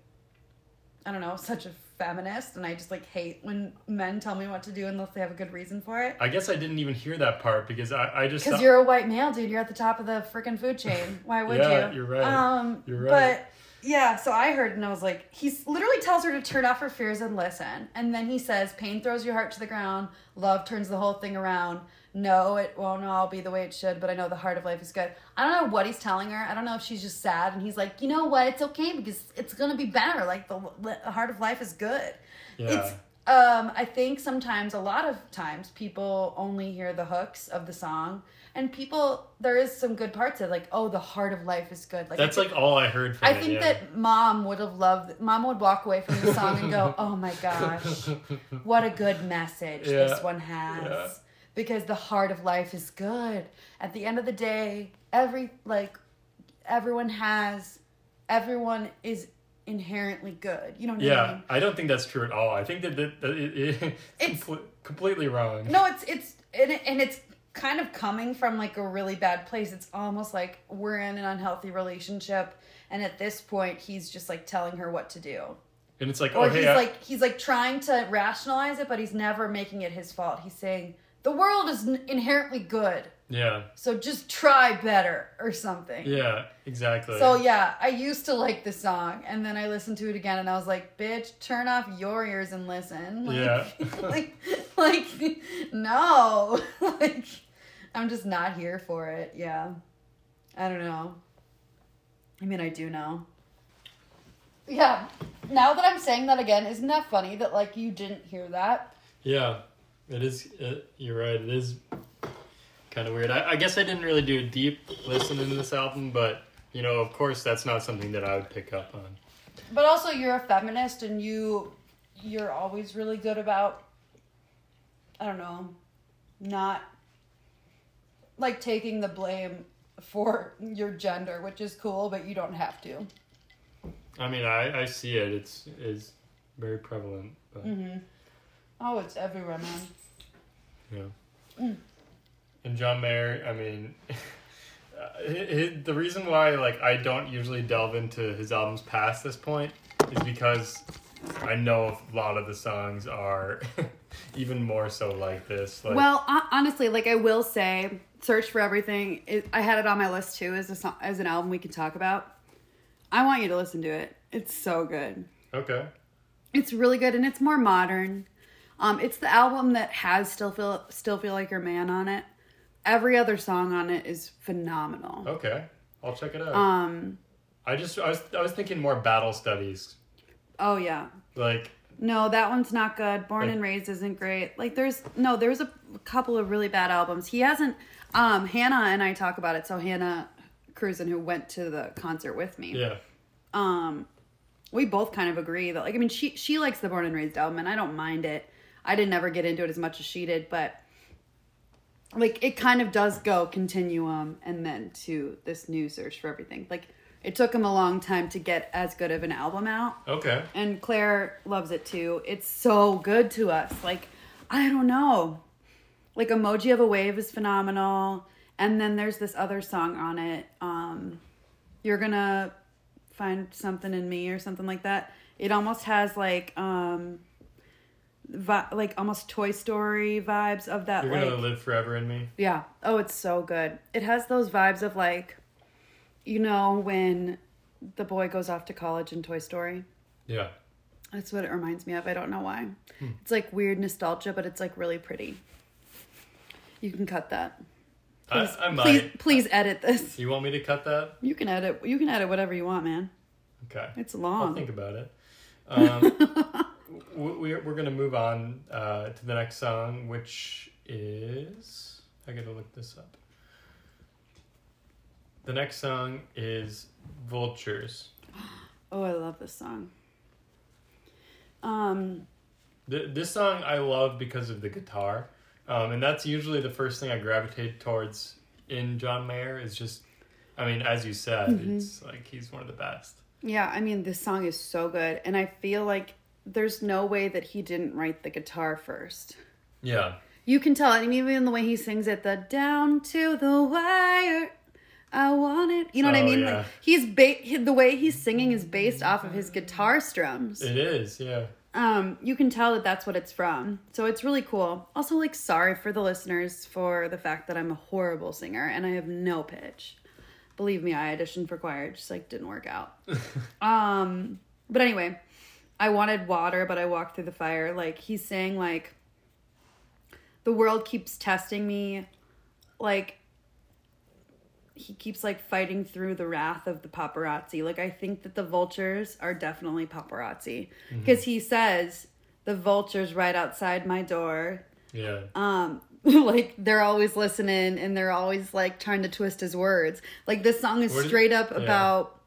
I don't know, such a feminist, and I just like hate when men tell me what to do unless they have a good reason for it. I guess I didn't even hear that part because I, I just Because you're a white male, dude. You're at the top of the freaking food chain. Why would Yeah, you? you're right. Um, You're right. But yeah, so I heard and I was like, he literally tells her to turn off her fears and listen. And then he says, pain throws your heart to the ground, love turns the whole thing around. No, it won't all be the way it should, but I know the heart of life is good. I don't know what he's telling her. I don't know if she's just sad and he's like, you know what? It's okay because it's going to be better. Like the, the heart of life is good. yeah. It's um I think sometimes a lot of times people only hear the hooks of the song and people there is some good parts of it, like oh the heart of life is good like that's I, like all I heard from I it. think yeah. that mom would have loved mom would walk away from the song and go oh my gosh what a good message Yeah. this one has Yeah. Because the heart of life is good at the end of the day every like everyone has everyone is inherently good you know what I yeah, mean I don't think that's true at all. I think that, that, that it, it, it's completely wrong. No, it's it's and, it, and it's kind of coming from like a really bad place. It's almost like we're in an unhealthy relationship, and at this point, he's just like telling her what to do. And it's like, or oh hey, he's I- like he's like trying to rationalize it, but he's never making it his fault. He's saying the world is inherently good, yeah, so just try better or something. yeah, exactly. So yeah, I used to like the song, and then I listened to it again, and I was like, "Bitch, turn off your ears and listen." Like, Yeah. like, like, no, like, I'm just not here for it. Yeah, I don't know. I mean, I do know. Yeah. Now that I'm saying that again, isn't that funny that like you didn't hear that? Yeah, it is. It, you're right. It is kind of weird. I, I guess I didn't really do a deep listen into this album, but you know, of course, that's not something that I would pick up on. But also, you're a feminist, and you you're always really good about I don't know, not like taking the blame for your gender, which is cool, but you don't have to. I mean, I, I see it. It's is very prevalent. But, Mm-hmm. Oh, it's everywhere, man. Yeah. Mm. And John Mayer, I mean, hi- hi- the reason why like I don't usually delve into his albums past this point is because I know a lot of the songs are even more so like this. Like, well, honestly, like I will say, "Search for Everything." It, I had it on my list too as a song, as an album we can talk about. I want you to listen to it. It's so good. okay, It's really good and it's more modern. Um, it's the album that has still feel still feel like your man on it. Every other song on it is phenomenal. okay, I'll check it out. Um, I just I was I was thinking more battle studies, oh yeah, like no, that one's not good. Born Like- and Raised isn't great. Like there's no, there's a couple of really bad albums. He hasn't. Um, Hannah and I talk about it. So Hannah Cruzen, who went to the concert with me, yeah, um we both kind of agree that like i mean she she likes the born and raised album and i don't mind it i didn't ever get into it as much as she did but like it kind of does go continuum and then to this new search for everything. Like it took him a long time to get as good of an album out. Okay, and claire loves it too. It's so good to us. Like i don't know. Like emoji of a wave is phenomenal. And then there's this other song on it um you're gonna find something in me or something like that. It almost has like um vi- like almost toy story vibes of that you're like gonna live forever in me. yeah oh it's so good it has those vibes of like you know when the boy goes off to college in toy story Yeah, that's what it reminds me of i don't know why Hmm. it's like weird nostalgia but it's like really pretty you can cut that I, please, I might. please please edit this You want me to cut that? you can edit you can edit whatever you want man Okay. it's long. I'll think about it. Um, we're we're gonna move on uh, to the next song, which is I gotta look this up. The next song is "Vultures." Oh, I love this song. Um, Th- this song I love because of the guitar, um, and that's usually the first thing I gravitate towards in John Mayer. Is just, I mean, as you said, Mm-hmm. it's like he's one of the best. yeah, I mean, this song is so good, and I feel like there's no way that he didn't write the guitar first. Yeah, You can tell, I mean, even the way he sings it, the down to the wire, I want it. You know what I Oh, mean? yeah. Like he's ba- the way he's singing is based off of his guitar strums. it is. Yeah. um you can tell that that's what it's from so it's really cool also like sorry for the listeners for the fact that i'm a horrible singer and i have no pitch believe me i auditioned for choir it just like didn't work out um but anyway i wanted water but i walked through the fire like he's saying like the world keeps testing me like he keeps like fighting through the wrath of the paparazzi. Like I think that the vultures are definitely paparazzi because he says the vultures right outside my door. Yeah. Um like they're always listening and they're always like trying to twist his words. Like this song is is- straight up yeah. about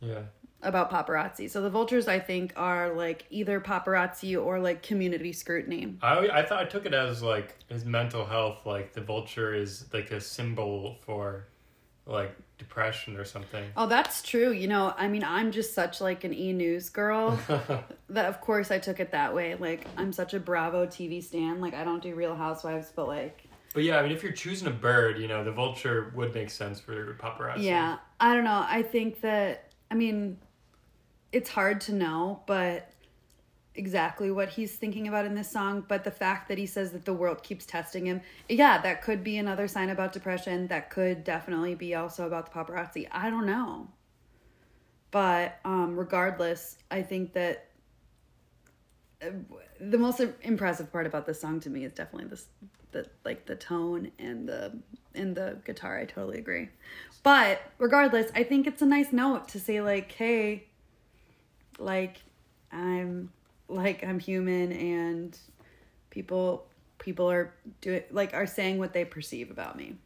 Yeah. About paparazzi. So the vultures I think are like either paparazzi or like community scrutiny. I I thought I took it as like his mental health. Like the vulture is like a symbol for like depression or something. Oh, that's true. You know, I mean, I'm just such like an e news girl that, of course, I took it that way. Like, I'm such a Bravo TV stan. Like, I don't do Real Housewives, but like, But yeah, I mean, if you're choosing a bird, you know, the vulture would make sense for paparazzi. yeah, I don't know. I think that, I mean, it's hard to know, but exactly what he's thinking about in this song. But the fact that he says that the world keeps testing him, yeah, that could be another sign about depression. That could definitely be also about the paparazzi. I don't know. But um, regardless, I think that uh, the most impressive part about this song to me is definitely this the like the tone and the and the guitar. I totally agree. But regardless, I think it's a nice note to say like, hey, like I'm like I'm human and people people are doing like are saying what they perceive about me.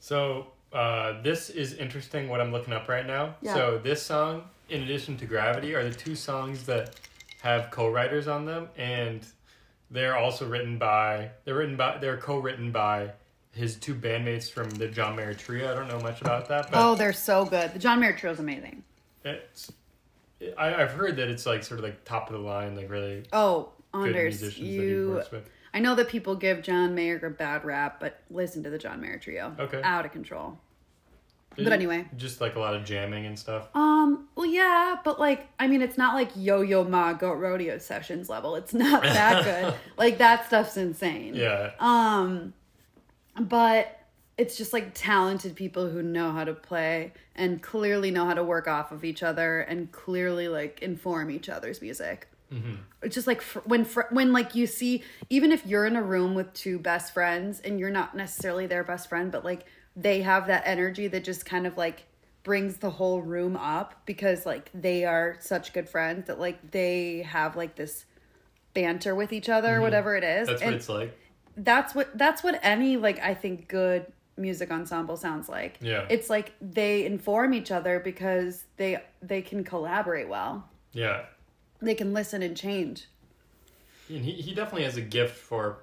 So uh, this is interesting. What I'm looking up right now. Yeah. So this song, in addition to Gravity, are the two songs that have co-writers on them, and they're also written by they're written by they're co-written by his two bandmates from the John Mayer Trio. I don't know much about that, but Oh, they're so good. The John Mayer Trio is amazing. it's I, I've heard that it's like sort of like top of the line, like really Oh, good Anders, musicians that he you. works with. I know that people give John Mayer a bad rap, but listen to the John Mayer Trio. Okay. Out of control. But anyway. just like a lot of jamming and stuff. Um, well, yeah, but like, I mean, it's not like Yo Yo Ma Goat Rodeo Sessions level. It's not that good. like, that stuff's insane. Yeah, Um, but it's just like talented people who know how to play and clearly know how to work off of each other and clearly like inform each other's music. Mm-hmm. It's just like fr- when fr- when like you see even if you're in a room with two best friends and you're not necessarily their best friend, but like they have that energy that just kind of like brings the whole room up because like they are such good friends that like they have like this banter with each other, mm-hmm. whatever it is. that's what and it's like. that's what that's what any like I think good music ensemble sounds like. Yeah. It's like they inform each other because they they can collaborate well. Yeah, They can listen and change. and he he definitely has a gift for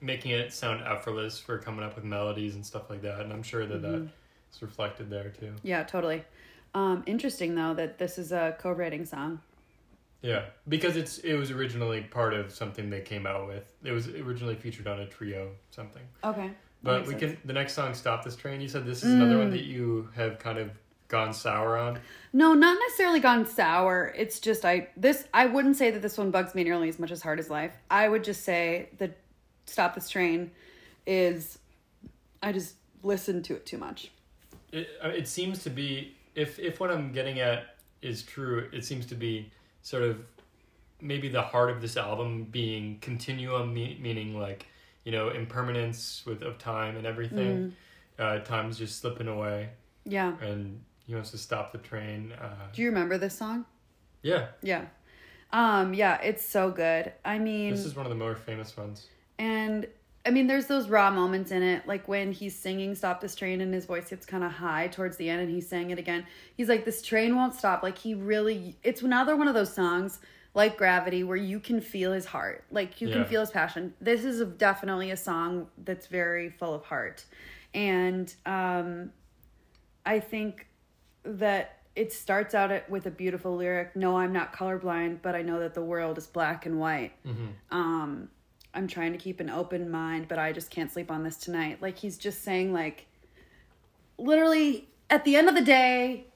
making it sound effortless, for coming up with melodies and stuff like that. And I'm sure that Mm-hmm. that's reflected there too. Yeah, totally. Um, interesting though that this is a co-writing song. Yeah, because it's it was originally part of something they came out with. It was originally featured on a trio something. Okay. But we can the next song, "Stop This Train." You said this is another Mm. one that you have kind of gone sour on. No, not necessarily gone sour. It's just I this I wouldn't say that this one bugs me nearly as much as Heart of Life. I would just say that Stop This Train is I just listened to it too much. It it seems to be if if what I'm getting at is true, it seems to be sort of maybe the heart of this album being continuum, me- meaning like you know impermanence with of time and everything. Uh, time's just slipping away, Yeah. and he wants to stop the train. Uh, Do you remember this song? yeah, Yeah. Um yeah, it's so good. I mean this is one of the more famous ones. And I mean, there's those raw moments in it, like when he's singing "Stop This Train" and his voice gets kind of high towards the end, and he's saying it again. He's like, "This train won't stop." Like he really, it's another one of those songs like "Gravity" where you can feel his heart, like you can feel his passion. This is a, definitely a song that's very full of heart, and um, I think that it starts out with a beautiful lyric. No, I'm not colorblind, but I know that the world is black and white. Um, I'm trying to keep an open mind, but I just can't sleep on this tonight. Like he's just saying, like, literally, at the end of the day,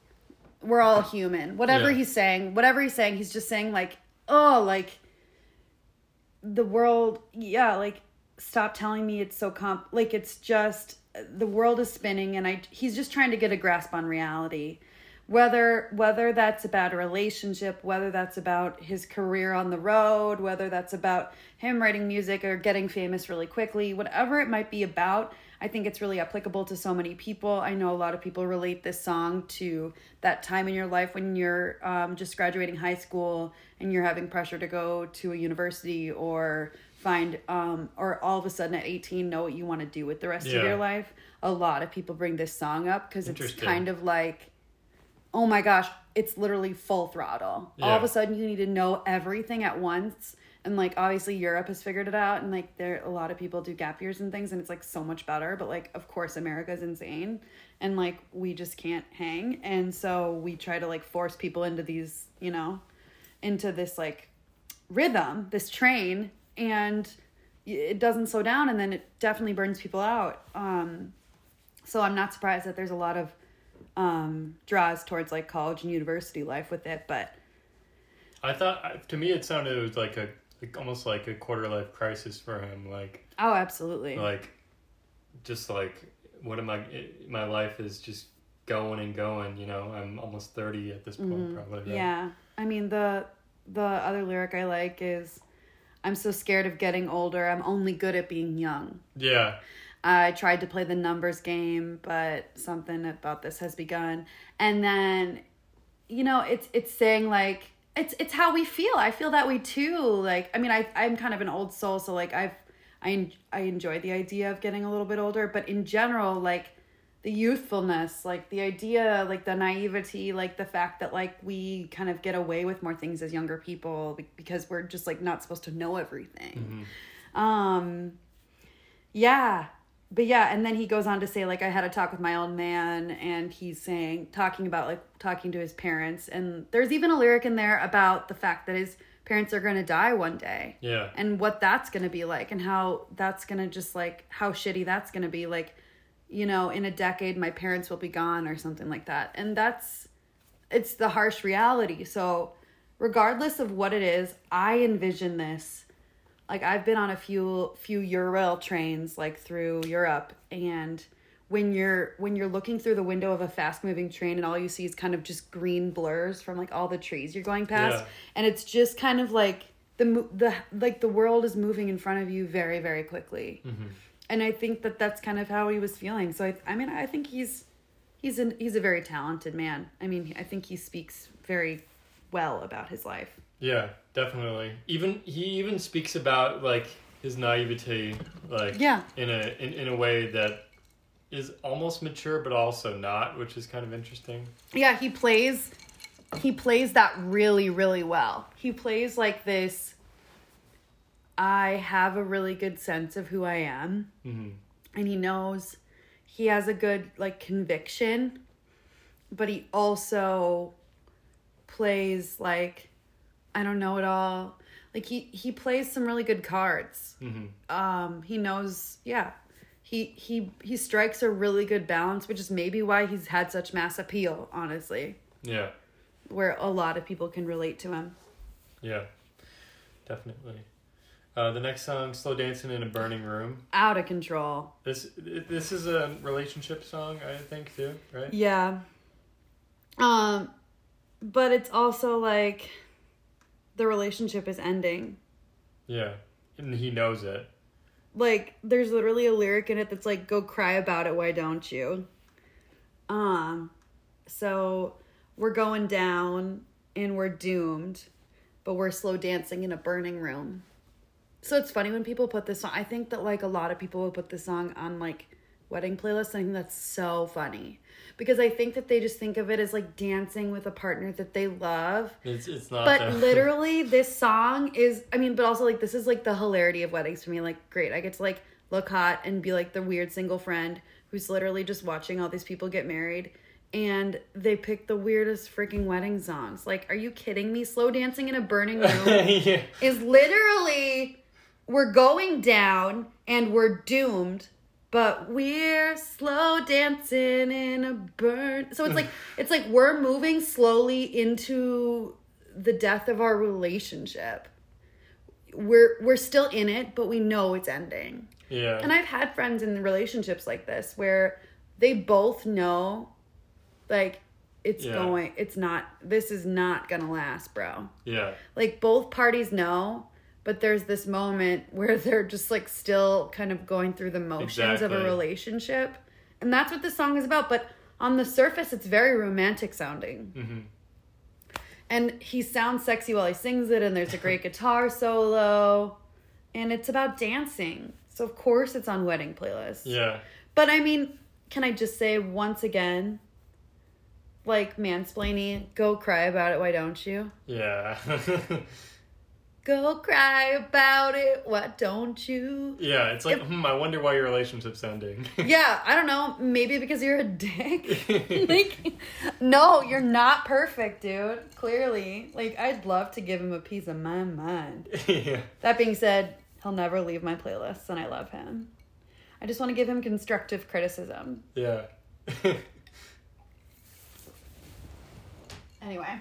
we're all human. Whatever Yeah. he's saying, whatever he's saying, he's just saying, like, oh, like the world, yeah, like stop telling me it's so comp. Like it's just the world is spinning, and I. He's just trying to get a grasp on reality whether whether that's about a relationship whether that's about his career on the road whether that's about him writing music or getting famous really quickly whatever it might be about i think it's really applicable to so many people i know a lot of people relate this song to that time in your life when you're um, just graduating high school and you're having pressure to go to a university or find um, or all of a sudden at 18 know what you want to do with the rest of your life a lot of people bring this song up because it's kind of like oh my gosh, it's literally full throttle. All of a sudden, you need to know everything at once. And like, obviously, Europe has figured it out, and like, there a lot of people do gap years and things, and it's like so much better. But like, of course, America's insane, and like, we just can't hang, and so we try to like force people into these, you know, into this like rhythm, this train, and it doesn't slow down, and then it definitely burns people out. Um, so I'm not surprised that there's a lot of um, draws towards like college and university life with it. But I thought to me it sounded like a like almost like a quarter life crisis for him. Like oh, absolutely. like just like what am I? My life is just going and going. You know, I'm almost thirty at this point, probably. right? Mm-hmm. Yeah. I mean the the other lyric I like is I'm so scared of getting older. I'm only good at being young. Yeah. I tried to play the numbers game, but something about this has begun. And then you know, it's it's saying like it's it's how we feel. I feel that way too. Like I mean, I I'm kind of an old soul, so like I've I en- I enjoy the idea of getting a little bit older, but in general like the youthfulness, like the idea, like the naivety, like the fact that like we kind of get away with more things as younger people because we're just like not supposed to know everything. Um yeah. But yeah, and then he goes on to say like I had a talk with my old man and he's saying talking about like talking to his parents. And there's even a lyric in there about the fact that his parents are going to die one day. Yeah. and what that's going to be like and how that's going to just like how shitty that's going to be. Like you know in a decade my parents will be gone or something like that. And that's it's the harsh reality. So regardless of what it is i envision this like i've been on a few few eurail trains like through europe and when you're when you're looking through the window of a fast moving train and all you see is kind of just green blurs from like all the trees you're going past Yeah. and it's just kind of like the mo- the like the world is moving in front of you very very quickly. Mm-hmm. And i think that that's kind of how he was feeling. So i, I mean i think he's he's an he's a very talented man. I mean i think he speaks very well about his life Yeah, definitely. Even he even speaks about like his naivety, like Yeah. in a in, in a way that is almost mature but also not, which is kind of interesting. yeah he plays he plays that really really well he plays like this i have a really good sense of who i am hmm and he knows he has a good like conviction but he also plays like i don't know it all. Like he he plays some really good cards. Hmm um he knows yeah. He he he strikes a really good balance which is maybe why he's had such mass appeal honestly. Yeah, where a lot of people can relate to him. Yeah, definitely. Uh, the next song, "Slow Dancing in a Burning Room." out of control. This this is a relationship song, I think too, right? Yeah. Um but it's also like the relationship is ending. Yeah, and he knows it. Like there's literally a lyric in it that's like go cry about it, why don't you? Um so we're going down and we're doomed, but we're slow dancing in a burning room. So it's funny when people put this song. I think that like a lot of people will put this song on like wedding playlist. I think that's so funny because I think that they just think of it as like dancing with a partner that they love. It's it's not. But literally, this song is. I mean, but also like this is like the hilarity of weddings for me. Like, great, I get to like look hot and be like the weird single friend who's literally just watching all these people get married. And they pick the weirdest freaking wedding songs. Like, are you kidding me? Slow dancing in a burning room yeah. is literally we're going down and we're doomed but we're slow dancing in a burn so it's like it's like we're moving slowly into the death of our relationship we're we're still in it but we know it's ending Yeah. and I've had friends in relationships like this where they both know like it's Yeah. going it's not this is not gonna last bro yeah. like both parties know but there's this moment where they're just like still kind of going through the motions of a relationship. And that's what this song is about but on the surface it's very romantic sounding. Hmm and he sounds sexy while he sings it and there's a great guitar solo and it's about dancing. So of course it's on wedding playlists. Yeah. but i mean can i just say once again like mansplaining go cry about it why don't you? Yeah. Go cry about it, why don't you? yeah. It's like, If- hmm, I wonder why your relationship's ending. Yeah, I don't know. Maybe because you're a dick. like, no, you're not perfect, dude. Clearly. Like, I'd love to give him a piece of my mind. yeah. That being said, he'll never leave my playlists, and I love him. I just want to give him constructive criticism. Yeah. Anyway.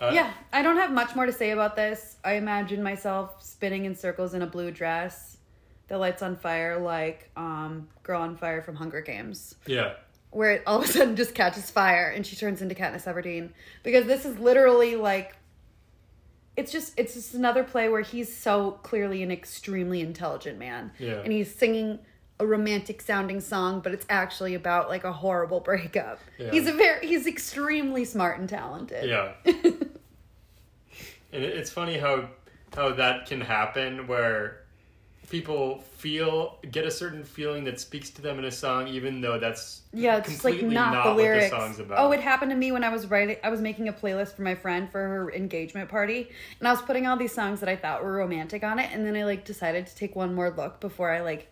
Uh, yeah, I don't have much more to say about this. I imagine myself spinning in circles in a blue dress the lights on fire like um, Girl on Fire from Hunger Games, Yeah. where it all of a sudden just catches fire and she turns into Katniss Everdeen. Because this is literally like, it's just it's just another play where he's so clearly an extremely intelligent man, Yeah. and he's singing a romantic sounding song, but it's actually about like a horrible breakup. Yeah. He's a very he's extremely smart and talented. Yeah. and it's funny how how that can happen where people feel get a certain feeling that speaks to them in a song even though that's Yeah, it's like completely not, the what lyrics. song's about. Oh, it happened to me when I was writing. I was making a playlist for my friend for her engagement party, and I was putting all these songs that I thought were romantic on it, and then I like decided to take one more look before I like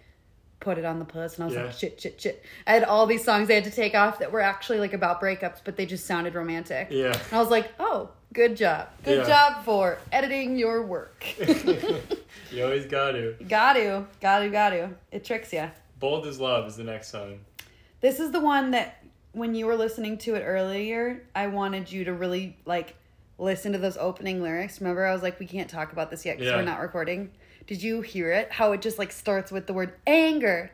put it on the playlist, and I was Yeah. like, shit, shit, shit. I had all these songs I had to take off that were actually like about breakups, but they just sounded romantic. Yeah. And I was like, oh, good job, good Yeah. job for editing your work. you always got to. got to, got to, got to. It tricks you. Bold as Love is the next song. This is the one that when you were listening to it earlier, I wanted you to really like listen to those opening lyrics. Remember, I was like, we can't talk about this yet because Yeah. we're not recording. Did you hear it? How it just like starts with the word anger.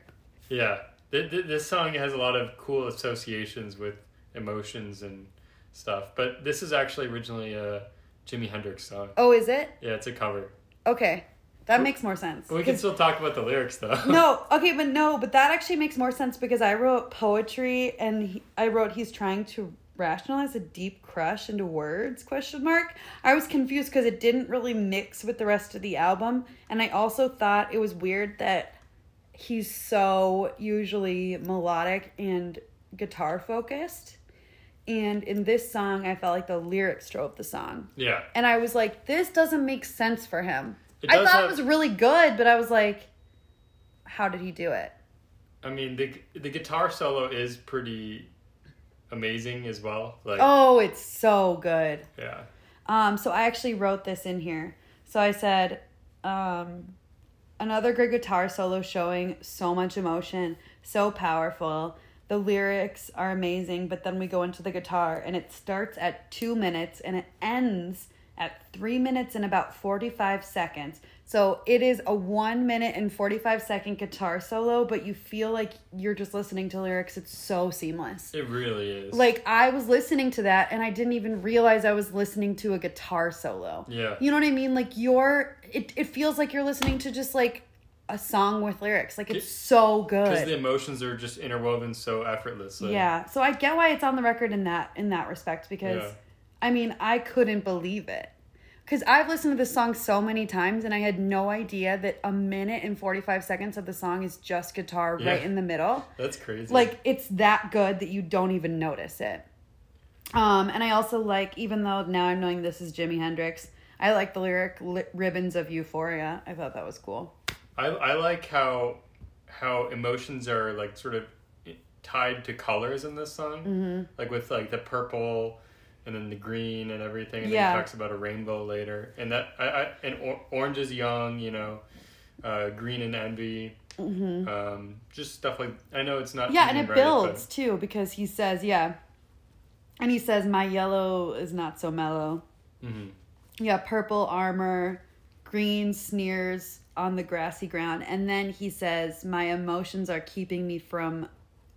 Yeah. Th- th- this song has a lot of cool associations with emotions and stuff. But this is actually originally a Jimi Hendrix song. Oh, is it? Yeah, it's a cover. Okay, that makes more sense. We can still talk about the lyrics though. no, okay, but no, but that actually makes more sense because I wrote poetry and he, I wrote he's trying to rationalize a deep crush into words question mark. I was confused because it didn't really mix with the rest of the album and I also thought it was weird that he's so usually melodic and guitar focused. And in this song, I felt like the lyrics drove the song. Yeah. And I was like, this doesn't make sense for him. I thought have- it was really good, but I was like, how did he do it? I mean, the the guitar solo is pretty amazing as well. Like, Oh, it's so good. yeah, Um, so I actually wrote this in here. So I said, um, another great guitar solo showing so much emotion, so powerful. The lyrics are amazing, but then we go into the guitar and it starts at two minutes and it ends at three minutes and about 45 seconds. So it is a one minute and 45 second guitar solo, but you feel like you're just listening to lyrics. It's so seamless. it really is. Like I was listening to that and I didn't even realize I was listening to a guitar solo. yeah, You know what I mean? Like you're it it feels like you're listening to just like a song with lyrics. Like it's It- so because good. the emotions are just interwoven so effortlessly. yeah. So I get why it's on the record in that in that respect because Yeah. I mean, I couldn't believe it. Cuz I've listened to this song so many times and I had no idea that a minute and 45 seconds of the song is just guitar Yeah. right in the middle. that's crazy. like it's that good that you don't even notice it um and i also like even though now i'm knowing this is jimi hendrix i like the lyric ribbons of euphoria i thought that was cool I I like how how emotions are like sort of tied to colors in this song, mm-hmm. like with like the purple. And then the green and everything, and then Yeah. he talks about a rainbow later, and that I, I and or, orange is young, you know, uh, green and envy, um, just stuff like I know it's not Mm-hmm. yeah and it builds too because he says yeah and he says my yellow is not so mellow but, mhm. yeah purple armor green sneers on the grassy ground and then he says my emotions are keeping me from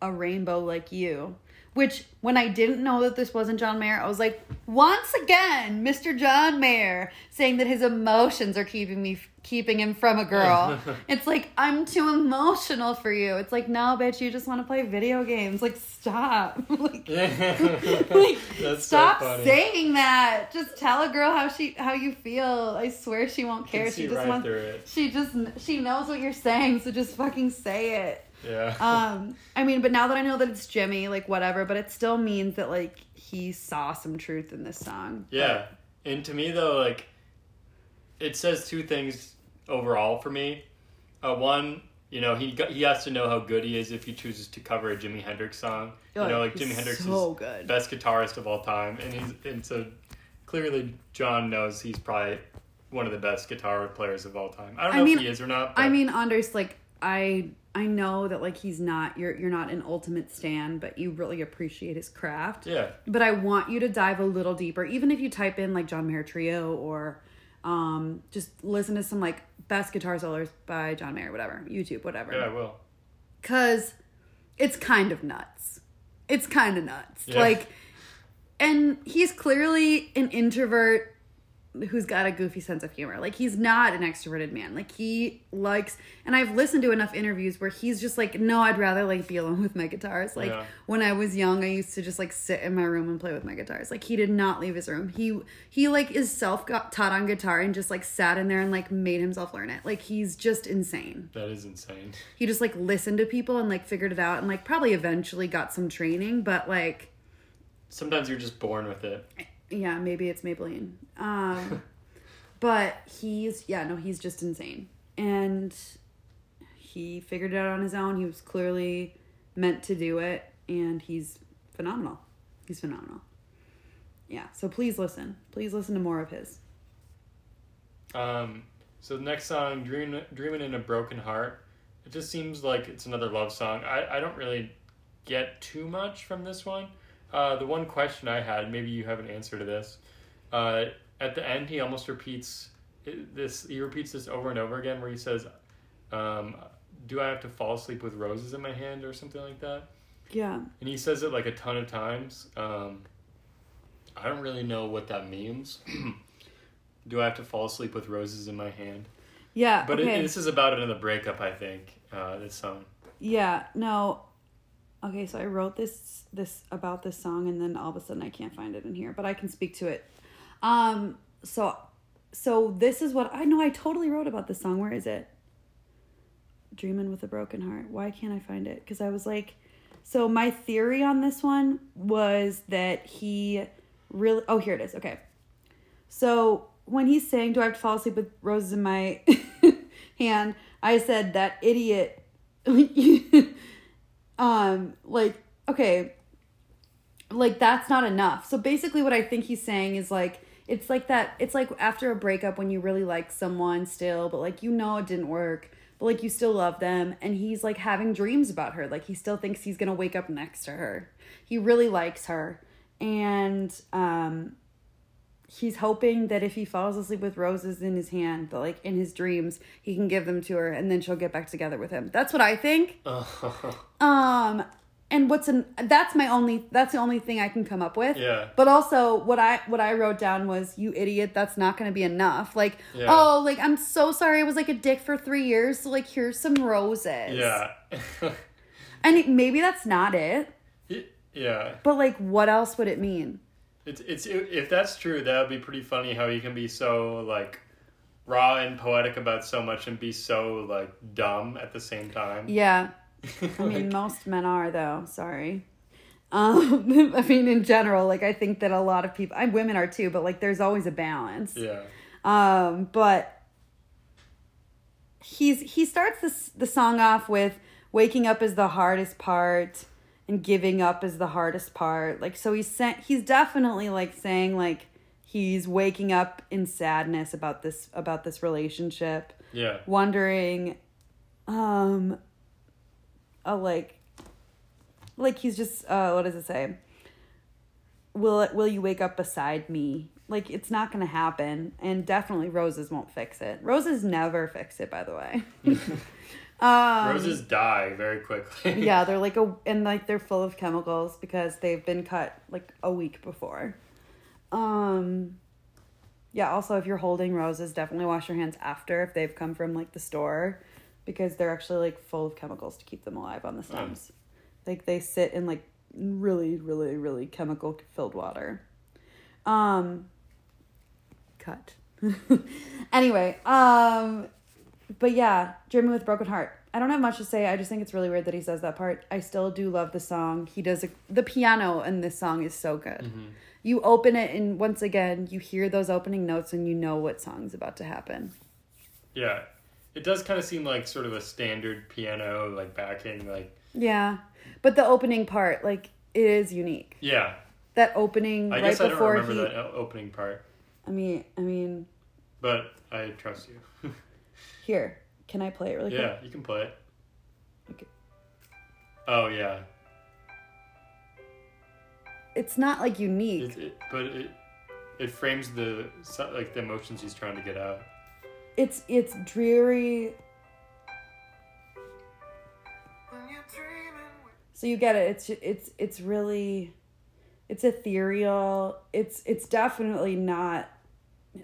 a rainbow like you which when i didn't know that this wasn't john mayer i was like once again mr john mayer saying that his emotions are keeping me keeping him from a girl. It's like i'm too emotional for you. It's like no bitch you just want to play video games. Like stop. Like like stop so saying that. Just tell a girl how she how you feel. I swear she won't care. she just right wants she just she knows what you're saying so just fucking say it Yeah. um i mean but now that i know that it's jimi like whatever but it still means that like he saw some truth in this song Yeah. And to me though, like it says two things overall for me. Uh, one, you know, he got, he has to know how good he is if he chooses to cover a Jimi Hendrix song. You know, like Jimi Hendrix so is good best guitarist of all time, and he's and so clearly John knows he's probably one of the best guitar players of all time. I don't I know mean- if he is or not. i mean anders like i I know that like he's not you're you're not an ultimate stan, but you really appreciate his craft. Yeah. But I want you to dive a little deeper, even if you type in like John Mayer Trio or um, just listen to some like best guitar solos by John Mayer, whatever, YouTube, whatever. Yeah, I will. Cause it's kind of nuts. It's kind of nuts. Yeah. Like, and he's clearly an introvert who's got a goofy sense of humor. Like he's not an extroverted man. Like he likes and I've listened to enough interviews where he's just like, no, I'd rather like be alone with my guitars. Like Yeah. when I was young, I used to just like sit in my room and play with my guitars. Like he did not leave his room. He he like is self got taught on guitar and just like sat in there and like made himself learn it. Like he's just insane. That is insane. He just like listened to people and like figured it out and like probably eventually got some training, but like Sometimes you're just born with it. Yeah, maybe it's Maybelline. Um, but he's yeah, no, he's just insane, and he figured it out on his own. He was clearly meant to do it, and he's phenomenal. He's phenomenal. Yeah, so please listen. Please listen to more of his. Um, so the next song, Dream, "Dreaming in a Broken Heart," it just seems like it's another love song. I, I don't really get too much from this one. Uh, the one question I had, maybe you have an answer to this. Uh, at the end, he almost repeats this. He repeats this over and over again, where he says, um, "Do I have to fall asleep with roses in my hand?" or something like that. Yeah, And he says it like a ton of times. Um, I don't really know what that means. Do I have to fall asleep with roses in my hand? yeah. But okay. it, this is about another breakup, I think. Uh, this song. Yeah, no. Okay, so I wrote this this about this song and then all of a sudden I can't find it in here, but I can speak to it. Um so so this is what I know I totally wrote about this song. Where is it? Dreaming with a broken heart. Why can't I find it? Cuz I was like so my theory on this one was that he really Oh, here it is. Okay. So when he's saying, "Do I have to fall asleep with roses in my hand?" I said that idiot. um, like okay, like that's not enough. So basically, what I think he's saying is like it's like that. It's like after a breakup when you really like someone still, but like you know it didn't work, but like you still love them, and he's like having dreams about her. Like he still thinks he's gonna wake up next to her. He really likes her, and um he's hoping that if he falls asleep with roses in his hand, that like in his dreams, he can give them to her and then she'll get back together with him. That's what I think. Um and what's an that's my only that's the only thing I can come up with. Yeah. But also what I what I wrote down was you idiot, that's not gonna be enough. Like, Yeah. oh, like I'm so sorry I was like a dick for three years, so like here's some roses. yeah. And it, maybe that's not it. yeah. But like what else would it mean? It's it's if that's true, that would be pretty funny. How he can be so like raw and poetic about so much and be so like dumb at the same time. Yeah. I mean, most men are though. Sorry. Um, I mean, in general, like I think that a lot of people, I women are too, but like there's always a balance. yeah. Um, but he's he starts this the song off with waking up is the hardest part and giving up is the hardest part. Like so he's sent he's definitely like saying like he's waking up in sadness about this about this relationship. Yeah. wondering um uh, like like he's just uh what does it say? Will it will you wake up beside me? Like it's not gonna happen. And definitely roses won't fix it. Roses never fix it by the way um Roses die very quickly. yeah they're like a and like they're full of chemicals because they've been cut like a week before. Um yeah also if you're holding roses definitely wash your hands after if they've come from like the store because they're actually like full of chemicals to keep them alive on the stems. Like they sit in like really really really chemical filled water. Um cut. Anyway um but yeah, Dreaming with Broken Heart. I don't have much to say. I just think it's really weird that he says that part. I still do love the song. He does a, the piano in this song is so good. Mm-hmm. You open it and once again you hear those opening notes and you know what song's about to happen. Yeah. It does kind of seem like sort of a standard piano like backing like Yeah, but the opening part like it is unique. yeah. That opening I right guess I don't remember he. that uh, opening part, I mean, I mean, but I trust you. here. Can I play it really quick? yeah, you can play it. Okay. Oh yeah, It's not like unique. it, it, but it it frames the like the emotions he's trying to get out. It's it's dreary. So you get it. It's it's it's really, it's ethereal. It's it's definitely not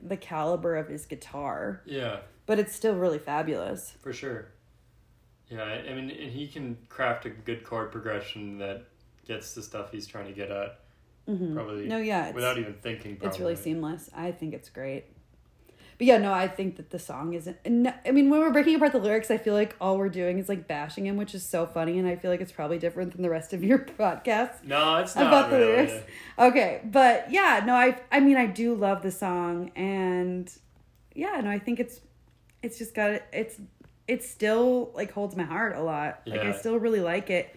the caliber of his guitar, Yeah, but it's still really fabulous. for sure. Yeah, I mean, and he can craft a good chord progression that gets the stuff he's trying to get at. Probably. Mm-hmm. No, yeah, without even thinking. Probably. it's really seamless. I think it's great. But yeah, no, I think that the song isn't. I mean, when we're breaking apart the lyrics, I feel like all we're doing is like bashing him, which is so funny, and I feel like it's probably different than the rest of your podcast. No, it's not about the really. lyrics. Okay, but yeah, no, I I mean I do love the song and yeah, no, I think it's it's just got it's it still like holds my heart a lot. Like I still really like it.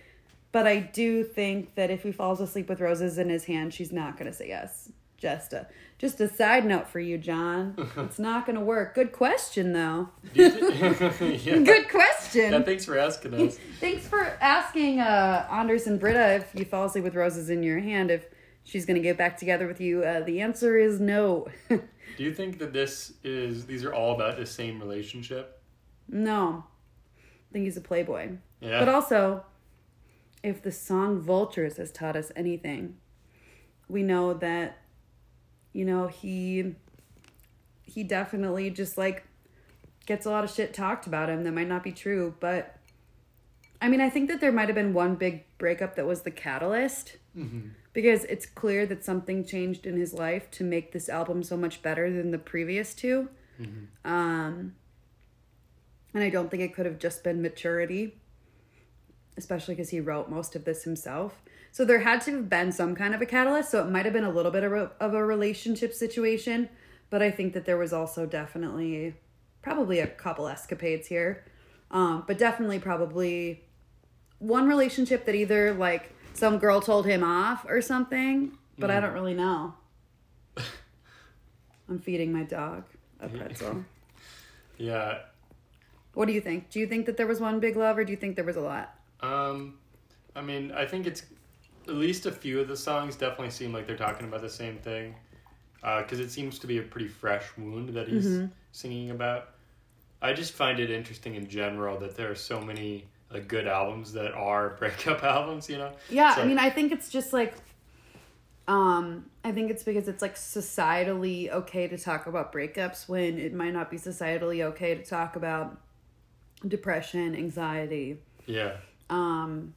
But I do think that if he falls asleep with roses in his hand, she's not gonna say yes. Just a just a side note for you, John. it's not gonna work. Good question though. Do you thi- yeah. Good question. Yeah, thanks for asking us. Thanks for asking uh, Anders and Britta if you fall asleep with roses in your hand, if she's going to get back together with you. Uh, the answer is no. Do you think that this is these are all about the same relationship? no. I think he's a playboy. Yeah. But also, if the song Vultures has taught us anything, we know that, you know, he he definitely just like gets a lot of shit talked about him that might not be true, but I mean, I think that there might have been one big breakup that was the catalyst. Because it's clear that something changed in his life to make this album so much better than the previous 2 Um, and I don't think it could have just been maturity, especially because he wrote most of this himself. So there had to have been some kind of a catalyst. So it might have been a little bit of a, of a relationship situation, but I think that there was also definitely probably a couple escapades here. Um, but definitely probably one relationship that either like some girl told him off or something, but I don't really know. I'm feeding my dog a pretzel. yeah. What do you think? Do you think that there was one big love or do you think there was a lot? Um, I mean, I think it's at least a few of the songs definitely seem like they're talking about the same thing, because it seems to be a pretty fresh wound that he's Mm-hmm. singing about. I just find it interesting in general that there are so many like good albums that are breakup albums. You know? Yeah, So- I mean, I think it's just like, um, I think it's because it's like societally okay to talk about breakups when it might not be societally okay to talk about depression, anxiety, Yeah, um,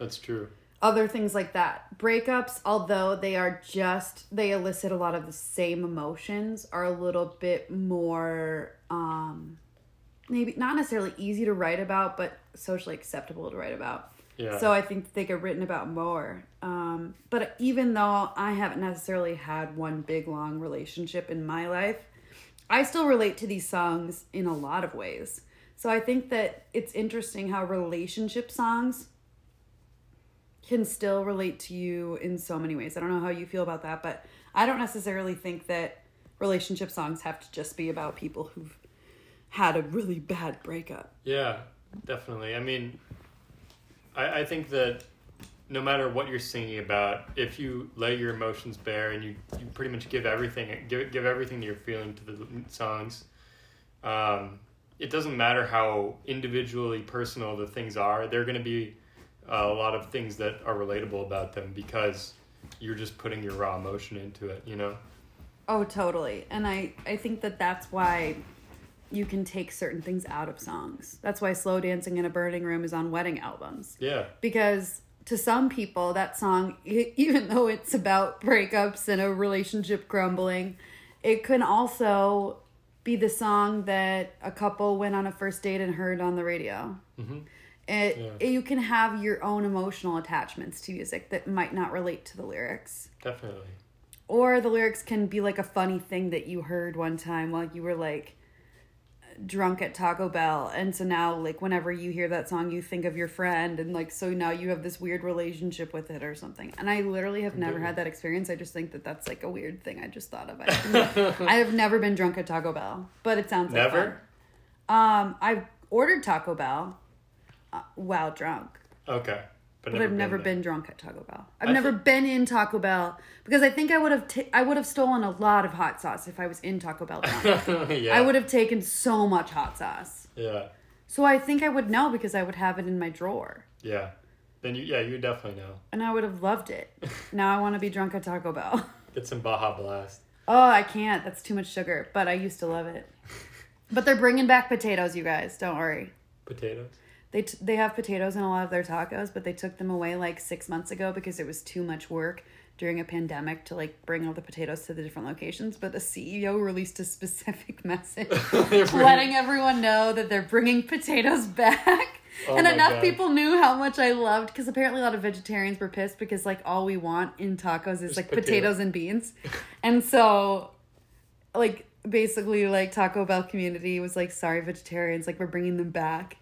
that's true. other things like that. Breakups, although they are just they elicit a lot of the same emotions, are a little bit more um maybe not necessarily easy to write about, but socially acceptable to write about. Yeah. So I think they get written about more. Um, but even though I haven't necessarily had one big long relationship in my life, I still relate to these songs in a lot of ways. So I think that it's interesting how relationship songs can still relate to you in so many ways. I don't know how you feel about that, but I don't necessarily think that relationship songs have to just be about people who've had a really bad breakup. Yeah, definitely. I mean, I, I think that no matter what you're singing about, if you lay your emotions bare and you, you pretty much give everything, give give everything you're feeling to the songs, um, it doesn't matter how individually personal the things are. There are going to be a lot of things that are relatable about them because you're just putting your raw emotion into it. You know? Oh, totally. And I I think that that's why you can take certain things out of songs. That's why slow dancing in a burning room is on wedding albums. Yeah. Because to some people that song even though it's about breakups and a relationship crumbling, it can also be the song that a couple went on a first date and heard on the radio. hmm It, Yeah. you can have your own emotional attachments to music that might not relate to the lyrics. Definitely. Or the lyrics can be like a funny thing that you heard one time while you were like drunk at Taco Bell. And so now, like, whenever you hear that song, you think of your friend. And like, so now you have this weird relationship with it or something. And I literally have never had that experience. I just think that that's like a weird thing I just thought of. I, I have never been drunk at Taco Bell, but it sounds like Never. fun. Um, I've ordered Taco Bell. uh, while drunk. Okay. But I've never there. been drunk at Taco Bell. I've I never thi- been in Taco Bell because I think I would have ta- I would have stolen a lot of hot sauce if I was in Taco Bell. yeah. I would have taken so much hot sauce. Yeah. So I think I would know because I would have it in my drawer. Yeah. Then you yeah, you definitely know. And I would have loved it. now I want to be drunk at Taco Bell. Get some Baja Blast. Oh, I can't. That's too much sugar. But I used to love it. But they're bringing back potatoes, you guys. Don't worry. Potatoes. They t- they have potatoes in a lot of their tacos, but they took them away like six months ago because it was too much work during a pandemic to like bring all the potatoes to the different locations. But the CEO released a specific message letting everyone know that they're bringing potatoes back. Oh and enough God. people knew how much I loved because apparently a lot of vegetarians were pissed because like all we want in tacos is like potato. potatoes and beans. And so like basically like Taco Bell community was like sorry vegetarians like we're bringing them back.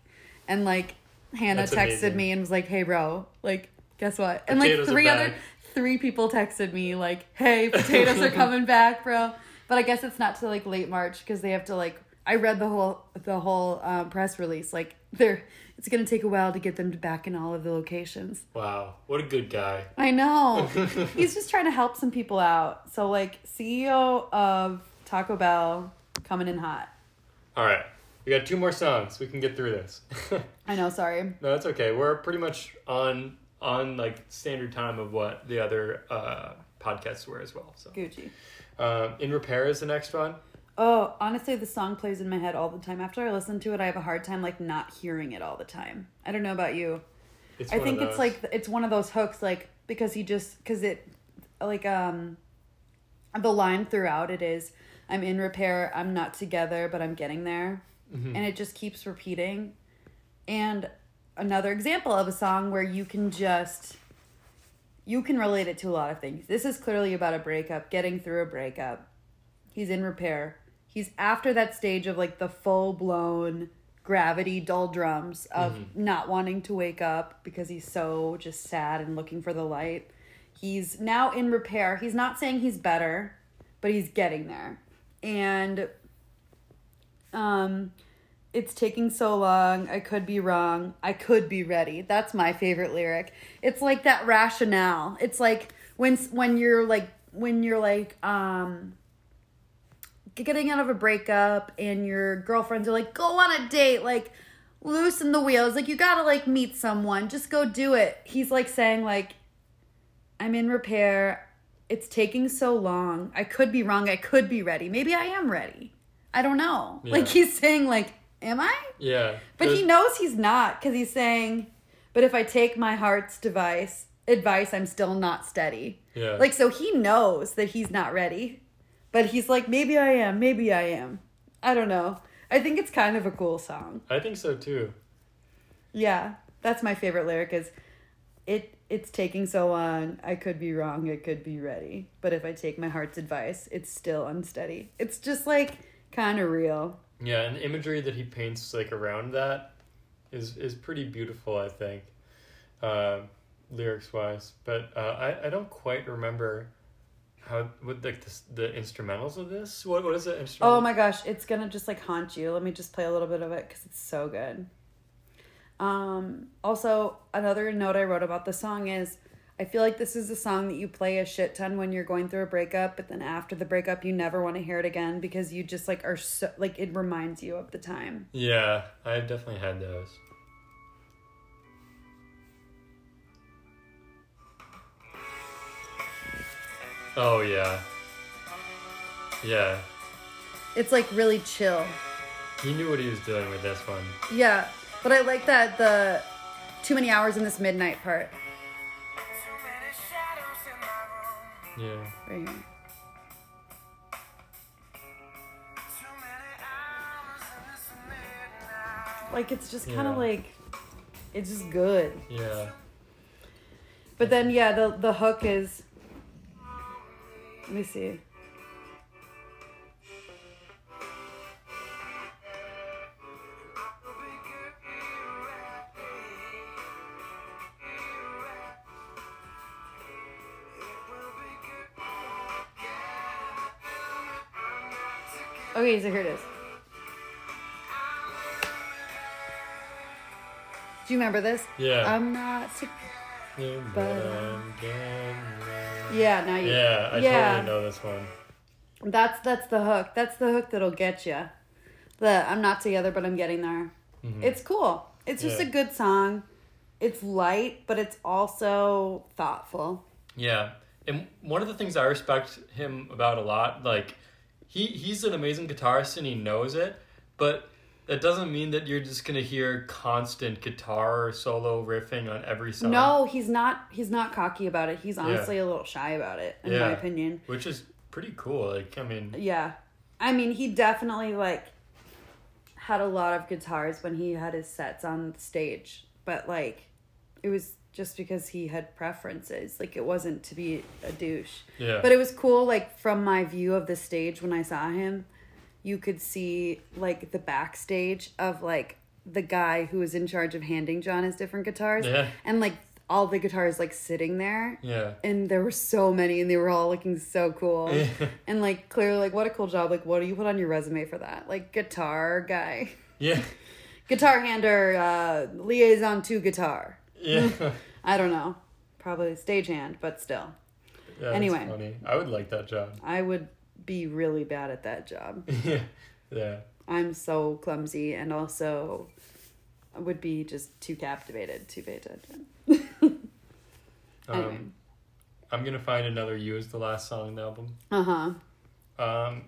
And like Hannah That's texted amazing. me and was like hey bro like guess what? And Potatoes like three other three people texted me like hey potatoes are coming back bro. But I guess it's not till like late March because they have to like I read the whole the whole um, press release like they're it's gonna take a while to get them back in all of the locations. Wow. What a good guy. I know. He's just trying to help some people out. So like CEO of Taco Bell coming in hot. All right. We got two more songs. We can get through this. I know, sorry. no, that's okay. We're pretty much on on like standard time of what the other uh, podcasts were as well. So, Gucci. um, in repair is the next one. Oh, honestly, the song plays in my head all the time. After I listen to it, I have a hard time like not hearing it all the time. I don't know about you. It's I think it's like it's one of those hooks, like because he just because it, like um, the line throughout it is, "I'm in repair, I'm not together, but I'm getting there," Mm-hmm. and it just keeps repeating. And another example of a song where you can just, you can relate it to a lot of things. This is clearly about a breakup, getting through a breakup. He's in repair. He's after that stage of like the full blown gravity dull drums of not wanting to wake up because he's so just sad and looking for the light. He's now in repair. He's not saying he's better, but he's getting there. And um it's taking so long. I could be wrong. I could be ready. That's my favorite lyric. It's like that rationale. It's like when when you're like when you're like um getting out of a breakup and your girlfriends are like, go on a date, like loosen the wheels, like you gotta like meet someone, just go do it. He's like saying like, I'm in repair. It's taking so long. I could be wrong. I could be ready. Maybe I am ready. I don't know. Like he's saying like, am I? yeah. But he knows he's not because he's saying, but if I take my heart's device advice, I'm still not steady. Yeah. Like so he knows that he's not ready. But he's like, maybe I am, maybe I am. I don't know. I think it's kind of a cool song. I think so too. Yeah. That's my favorite lyric is it it's taking so long. I could be wrong, I could be ready. But if I take my heart's advice, it's still unsteady. It's just like kind of real. Yeah, and the imagery that he paints like around that is is pretty beautiful. I think, uh, lyrics wise. But uh, I I don't quite remember how what like the, the instrumentals of this. What what is it? Instrumental? Oh my gosh, it's gonna just like haunt you. Let me just play a little bit of it because it's so good. Um, also, another note I wrote about the song is I feel like this is a song that you play a shit ton when you're going through a breakup, but then after the breakup, you never want to hear it again because you just like are so like it reminds you of the time. Yeah, I definitely had those. Oh yeah. Yeah, It's like really chill. he knew what he was doing with this one. Yeah, but I like that the too many hours in this midnight part. Yeah. Right here. Like it's just kind of Yeah. like it's just good. Yeah. But then yeah, the the hook is Let me see. Okay, so here it is. Do you remember this? Yeah. I'm not sick. but Yeah, now you. Yeah, I Yeah. totally know this one. That's that's the hook. That's the hook that'll get you. The I'm not together, but I'm getting there. Mhm. It's cool. It's just Yeah. a good song. It's light, but it's also thoughtful. Yeah, and one of the things I respect him about a lot, like he he's an amazing guitarist and he knows it, but that doesn't mean that you're just gonna hear constant guitar solo riffing on every song. No, he's not. He's not cocky about it. He's honestly a little shy about it, in my opinion. which is pretty cool. Like, I mean, Yeah, I mean, he definitely like had a lot of guitars when he had his sets on stage, but like it was just because he had preferences. Like it wasn't to be a douche. yeah, But it was cool, like from my view of the stage when I saw him, you could see like the backstage of like the guy who was in charge of handing John his different guitars, Yeah. and like all the guitars like sitting there, yeah, and there were so many, and they were all looking so cool, Yeah. and like clearly, like what a cool job! Like, what do you put on your resume for that? Like guitar guy, yeah, guitar hander, uh, liaison to guitar. Yeah. I don't know, probably stagehand, but still. Yeah, Anyway. funny. I would like that job. I would be really bad at that job. yeah, yeah, I'm so clumsy and also would be just too captivated to pay attention. um, I'm gonna find another "You" as the last song in the album. Uh huh. Um,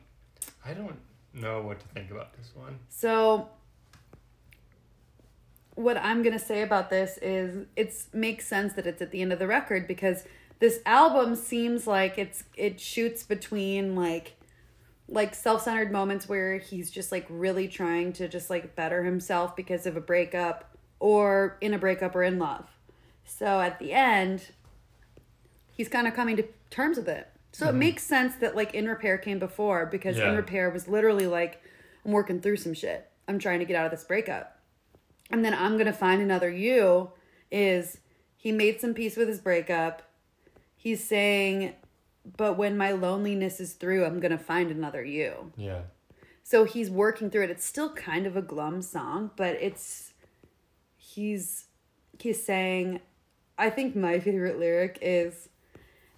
I don't know what to think about this one. So what I'm gonna say about this is it makes sense that it's at the end of the record because this album seems like it's it shoots between like like self-centered moments where he's just like really trying to just like better himself because of a breakup or in a breakup or in love. So at the end he's kind of coming to terms with it. So it mm-hmm. makes sense that like In Repair came before because In Repair was literally like I'm working through some shit. I'm trying to get out of this breakup. And then I'm to find another you is he made some peace with his breakup. He's saying but when my loneliness is through, I'm to find another you. Yeah, So he's working through it. It's still kind of a glum song, but it's he's he's saying I think my favorite lyric is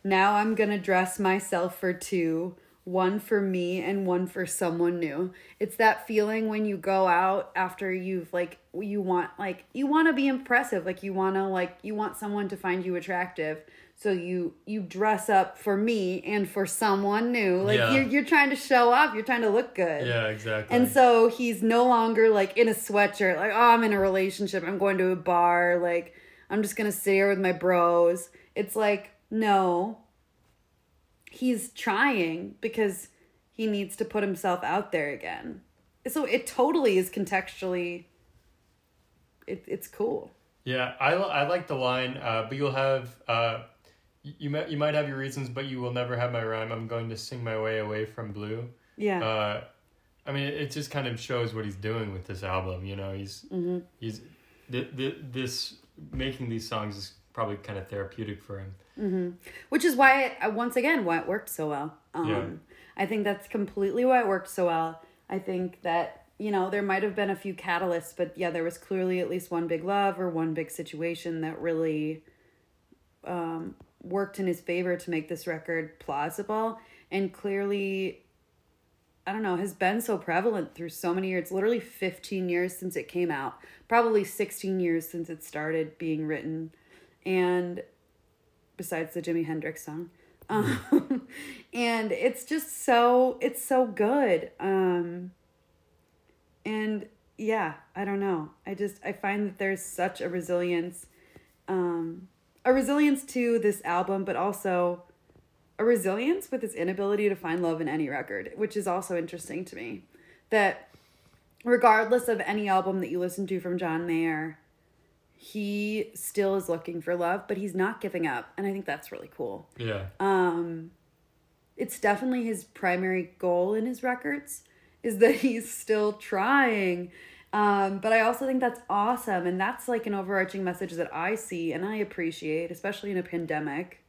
now I'm to dress myself for two, one for me and one for someone new. It's that feeling when you go out after you've like you want like you want to be impressive, like you want to like you want someone to find you attractive. So you you dress up for me and for someone new. Like Yeah. you're you're trying to show off, you're trying to look good. yeah, exactly. And so he's no longer like in a sweatshirt, like, oh, I'm in a relationship, I'm going to a bar, like, I'm just gonna sit here with my bros. It's like, no. He's trying because he needs to put himself out there again. So it totally is contextually it, it's cool. Yeah, I, I like the line, uh, but you'll have uh, you might you might have your reasons, but you will never have my rhyme. I'm going to sing my way away from blue. Yeah. Uh, I mean, it just kind of shows what he's doing with this album. You know, he's Mm-hmm. he's th- th- this making these songs is probably kind of therapeutic for him. which is why it, uh, once again why it worked so well um Yeah. i think that's completely why it worked so well i think that you know there might have been a few catalysts but yeah there was clearly at least one big love or one big situation that really um worked in his favor to make this record plausible and clearly I don't know, has been so prevalent through so many years. It's literally 15 years since it came out, probably 16 years since it started being written. And besides the Jimi Hendrix song. Um, and it's just so it's so good. Um and yeah, I don't know. I just I find that there's such a resilience um a resilience to this album but also a resilience with his inability to find love in any record, which is also interesting to me. That regardless of any album that you listen to from John Mayer, he still is looking for love, but he's not giving up. And I think that's really cool. Yeah, Um, it's definitely his primary goal in his records is that he's still trying. Um, but I also think that's awesome. And that's like an overarching message that I see and I appreciate, especially in a pandemic.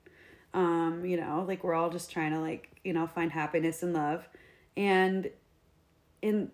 Um, you know, like we're all just trying to like, you know, find happiness and love. And in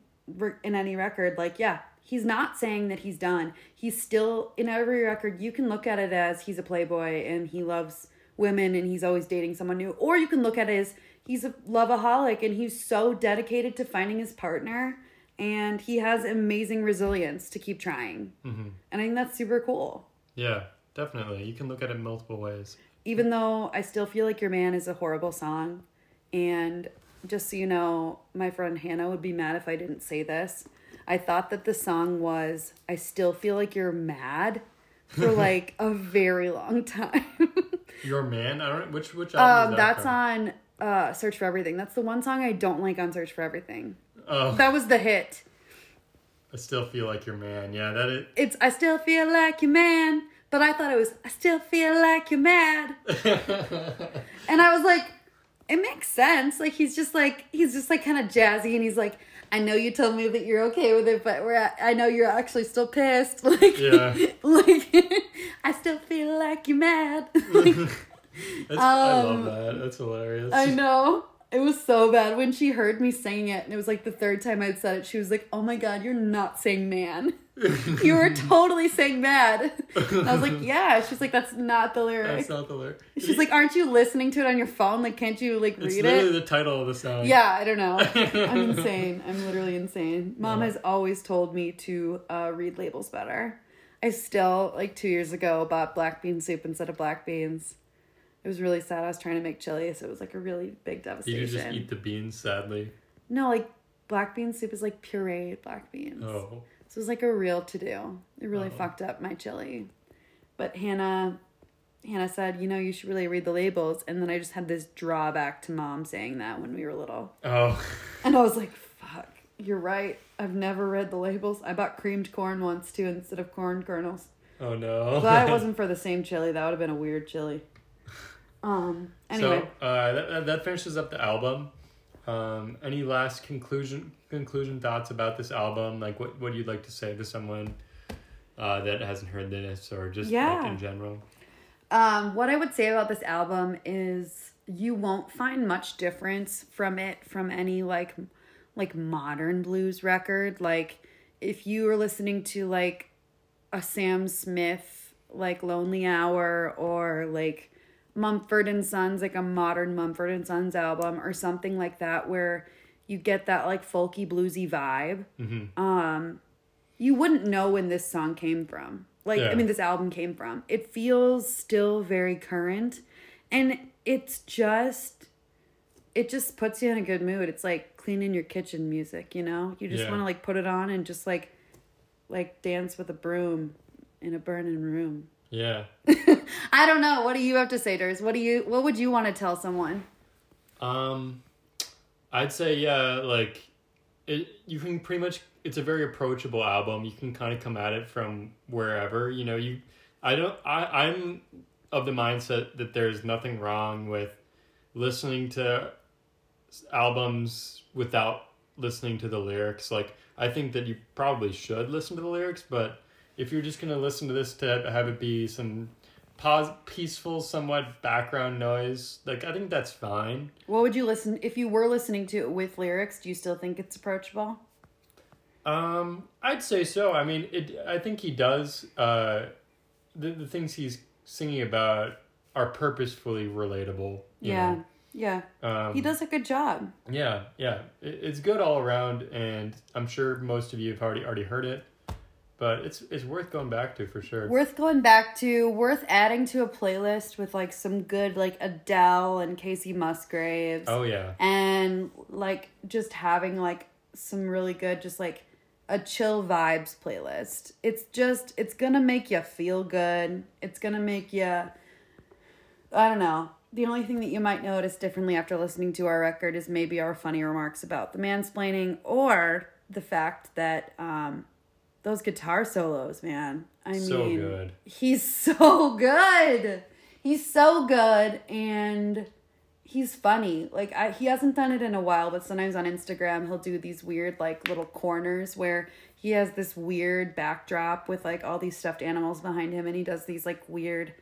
in any record, like, yeah, he's not saying that he's done. He's still in every record you can look at it as he's a playboy and he loves women and he's always dating someone new or you can look at it as he's a loveaholic and he's so dedicated to finding his partner and he has amazing resilience to keep trying. hmm And I think that's super cool. Yeah, definitely. You can look at it multiple ways. Even though I still feel like Your Man is a horrible song. And just so you know, my friend Hannah would be mad if I didn't say this. I thought that the song was I Still Feel Like You're Mad for like a very long time. Your man. I don't. Which which album um, that that's from? on uh, Search for Everything. That's the one song I don't like on Search for Everything. Oh, That was the hit. I still feel like your man. Yeah, that is. It's I Still Feel Like You're Man. But I thought it was I Still Feel Like You're Mad. And I was like, it makes sense. Like he's just like he's just like kind of jazzy, and he's like, I know you told me that you're okay with it, but we're I know you're actually still pissed. Like, Yeah. like I still feel like you're mad. Like, That's, I love Um, that. That's hilarious. I know. It was so bad when she heard me singing it, and it was like the third time I'd said it. She was like, "Oh my god, you're not saying man. You were totally saying mad." And I was like, "Yeah." She's like, "That's not the lyric." That's not the lyric. She's like, "Aren't you listening to it on your phone? Like, can't you like read it?" it's literally it?" the title of the song. Yeah, I don't know. I'm insane. I'm literally insane. Mom Yeah. has always told me to uh, read labels better. I still, like two years ago, bought black bean soup instead of black beans. It was really sad. I was trying to make chili, so it was like a really big Did devastation. you just eat the beans? Sadly. No, like black bean soup is like pureed black beans. Oh. So it was like a real to do. It really Oh. fucked up my chili. But Hannah Hannah said, you know, you should really read the labels. And then I just had this drawback to mom saying that when we were little. Oh. And I was like, fuck, you're right. I've never read the labels. I bought creamed corn once too instead of corn kernels. Oh no. But it wasn't for the same chili. That would have been a weird chili. Um anyway. So uh, that, that- finishes up the album. Um, any last conclusion conclusion thoughts about this album? Like what what you'd like to say to someone uh, that hasn't heard this or just like in general? Um, what I would say about this album is you won't find much difference from it from any like like modern blues record. Like if you were listening to like a Sam Smith like Lonely Hour or like Mumford and Sons, like a modern Mumford and Sons album or something like that where you get that like folky bluesy vibe. Hmm um you wouldn't know when this song came from. Like i mean this album came from. It feels still very current and it's just it just puts you in a good mood. It's like cleaning your kitchen music you know? You just Yeah. want to like put it on and just like like dance with a broom in a burning room Yeah. i don't know what do you have to say Durs? what do you what would you want to tell someone Um, I'd say yeah, like it. You can pretty much. It's a very approachable album. You can kind of come at it from wherever. You know, you. I don't. I. I'm of the mindset that there's nothing wrong with listening to albums without listening to the lyrics. Like I think that you probably should listen to the lyrics, but if you're just gonna listen to this to have it be some pos- peaceful, somewhat background noise, like I think that's fine. what would you listen if you were listening to it with lyrics do you still think it's approachable Um, I'd say so. I mean, it. I think he does. Uh, the the things he's singing about are purposefully relatable. you yeah yeah? Um, he does a good job Yeah, yeah. It, it's good all around, and I'm sure most of you have already already heard it, but it's it's worth going back to for sure. worth going back to worth adding to a playlist with like some good like adele and kacey musgraves. Oh yeah, and like just having like some really good just like a chill vibes playlist. It's just it's gonna make you feel good. It's gonna make you i don't know. The only thing that you might notice differently after listening to our record is maybe our funny remarks about the mansplaining or the fact that um those guitar solos man i So mean good. he's so good he's so good and he's funny. Like I, he hasn't done it in a while, but sometimes on Instagram he'll do these weird like little corners where he has this weird backdrop with like all these stuffed animals behind him, and he does these like weird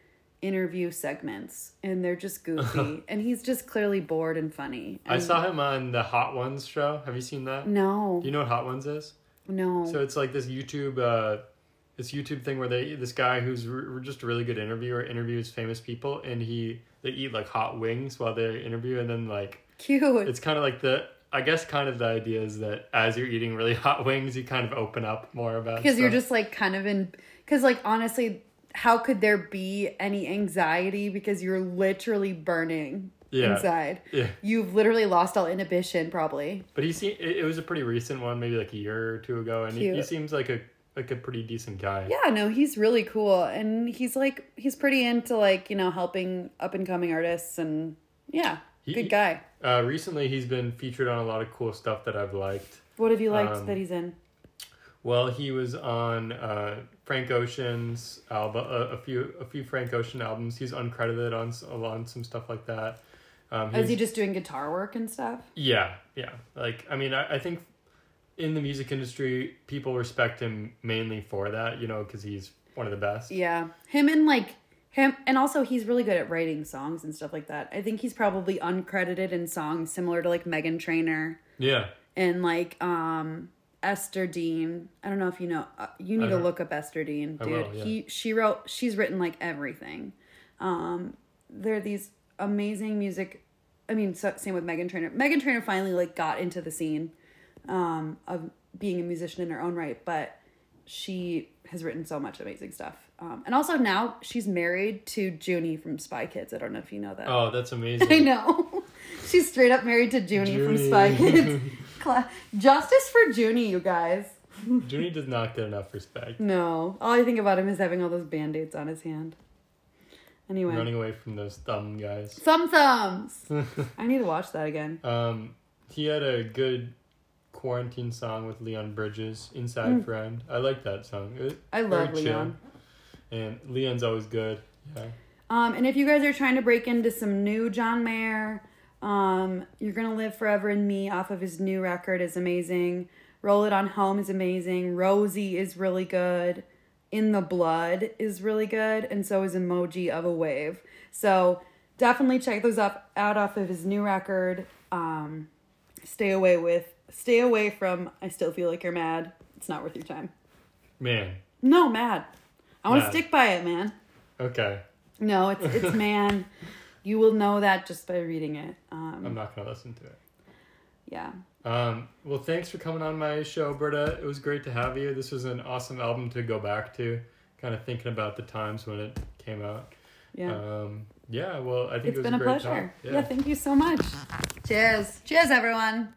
interview segments, and they're just goofy, and he's just clearly bored and funny. I saw him on the Hot Ones show. Have you seen that? No, Do you know what Hot Ones is? No. So it's like this YouTube, uh, this YouTube thing where they this guy who's r- just a really good interviewer interviews famous people, and he they eat like hot wings while they interview, and then like Cute. it's kind of like the I guess kind of the idea is that as you're eating really hot wings, you kind of open up more about because you're just like kind of in because like honestly how could there be any anxiety because you're literally burning Yeah. inside yeah. you've literally lost all inhibition probably But he se- it, it was a pretty recent one, maybe like a year or two ago, and he, he seems like a like a pretty decent guy. yeah no he's really cool and he's like he's pretty into like you know helping up and coming artists and yeah He- good guy Uh, recently, he's been featured on a lot of cool stuff that I've liked. what have you liked Um, that he's in Well, he was on uh, Frank Ocean's album, a, a few a few Frank Ocean albums. He's uncredited on on some stuff like that. Um, is he just doing guitar work and stuff Yeah, yeah. Like, I mean, I, I think in the music industry, people respect him mainly for that, you know, because he's one of the best. Yeah. Him and like him and also he's really good at writing songs and stuff like that. I think he's probably uncredited in songs similar to like Meghan Trainor Yeah. and like um Ester Dean. I don't know if you know uh, you need to look up Ester Dean, dude. will, yeah. He she wrote she's written like everything. Um there are these amazing music I mean, so, same with Meghan Trainor. Meghan Trainor finally like got into the scene um, of being a musician in her own right, but she has written so much amazing stuff. Um, and also now she's married to Juni from Spy Kids. I don't know if you know that. Oh, that's amazing. I know. she's straight up married to Juni, from Spy Kids. Cla- Justice for Juni, you guys. Juni does not get enough respect. No, all I think about him is having all those band aids on his hand. Anyway, Running away from those thumb guys. thumb thumbs. I need to watch that again. Um, he had a good quarantine song with Leon Bridges, "Inside Friend." I like that song. It- Mm. I love chill. Leon. and Leon's always good. Yeah, Um, and if you guys are trying to break into some new John Mayer, um, You're Gonna Live Forever in Me off of his new record is amazing. Roll It On Home is amazing. Rosie is really good. In the Blood is really good. And so is Emoji of a Wave. So definitely check those up out off of his new record. Um, stay away with stay away from I Still Feel Like You're Mad. It's not worth your time. man. No, mad. I want to stick by it, man. Okay, No, it's it's man. You will know that just by reading it. Um, I'm not gonna listen to it. Yeah. Um, well, thanks for coming on my show, Berta. It was great to have you. This was an awesome album to go back to, kind of thinking about the times when it came out. Yeah. Um, yeah. Well, I think it's it was been a great pleasure. talk. yeah, thank you so much. Cheers. Cheers, everyone.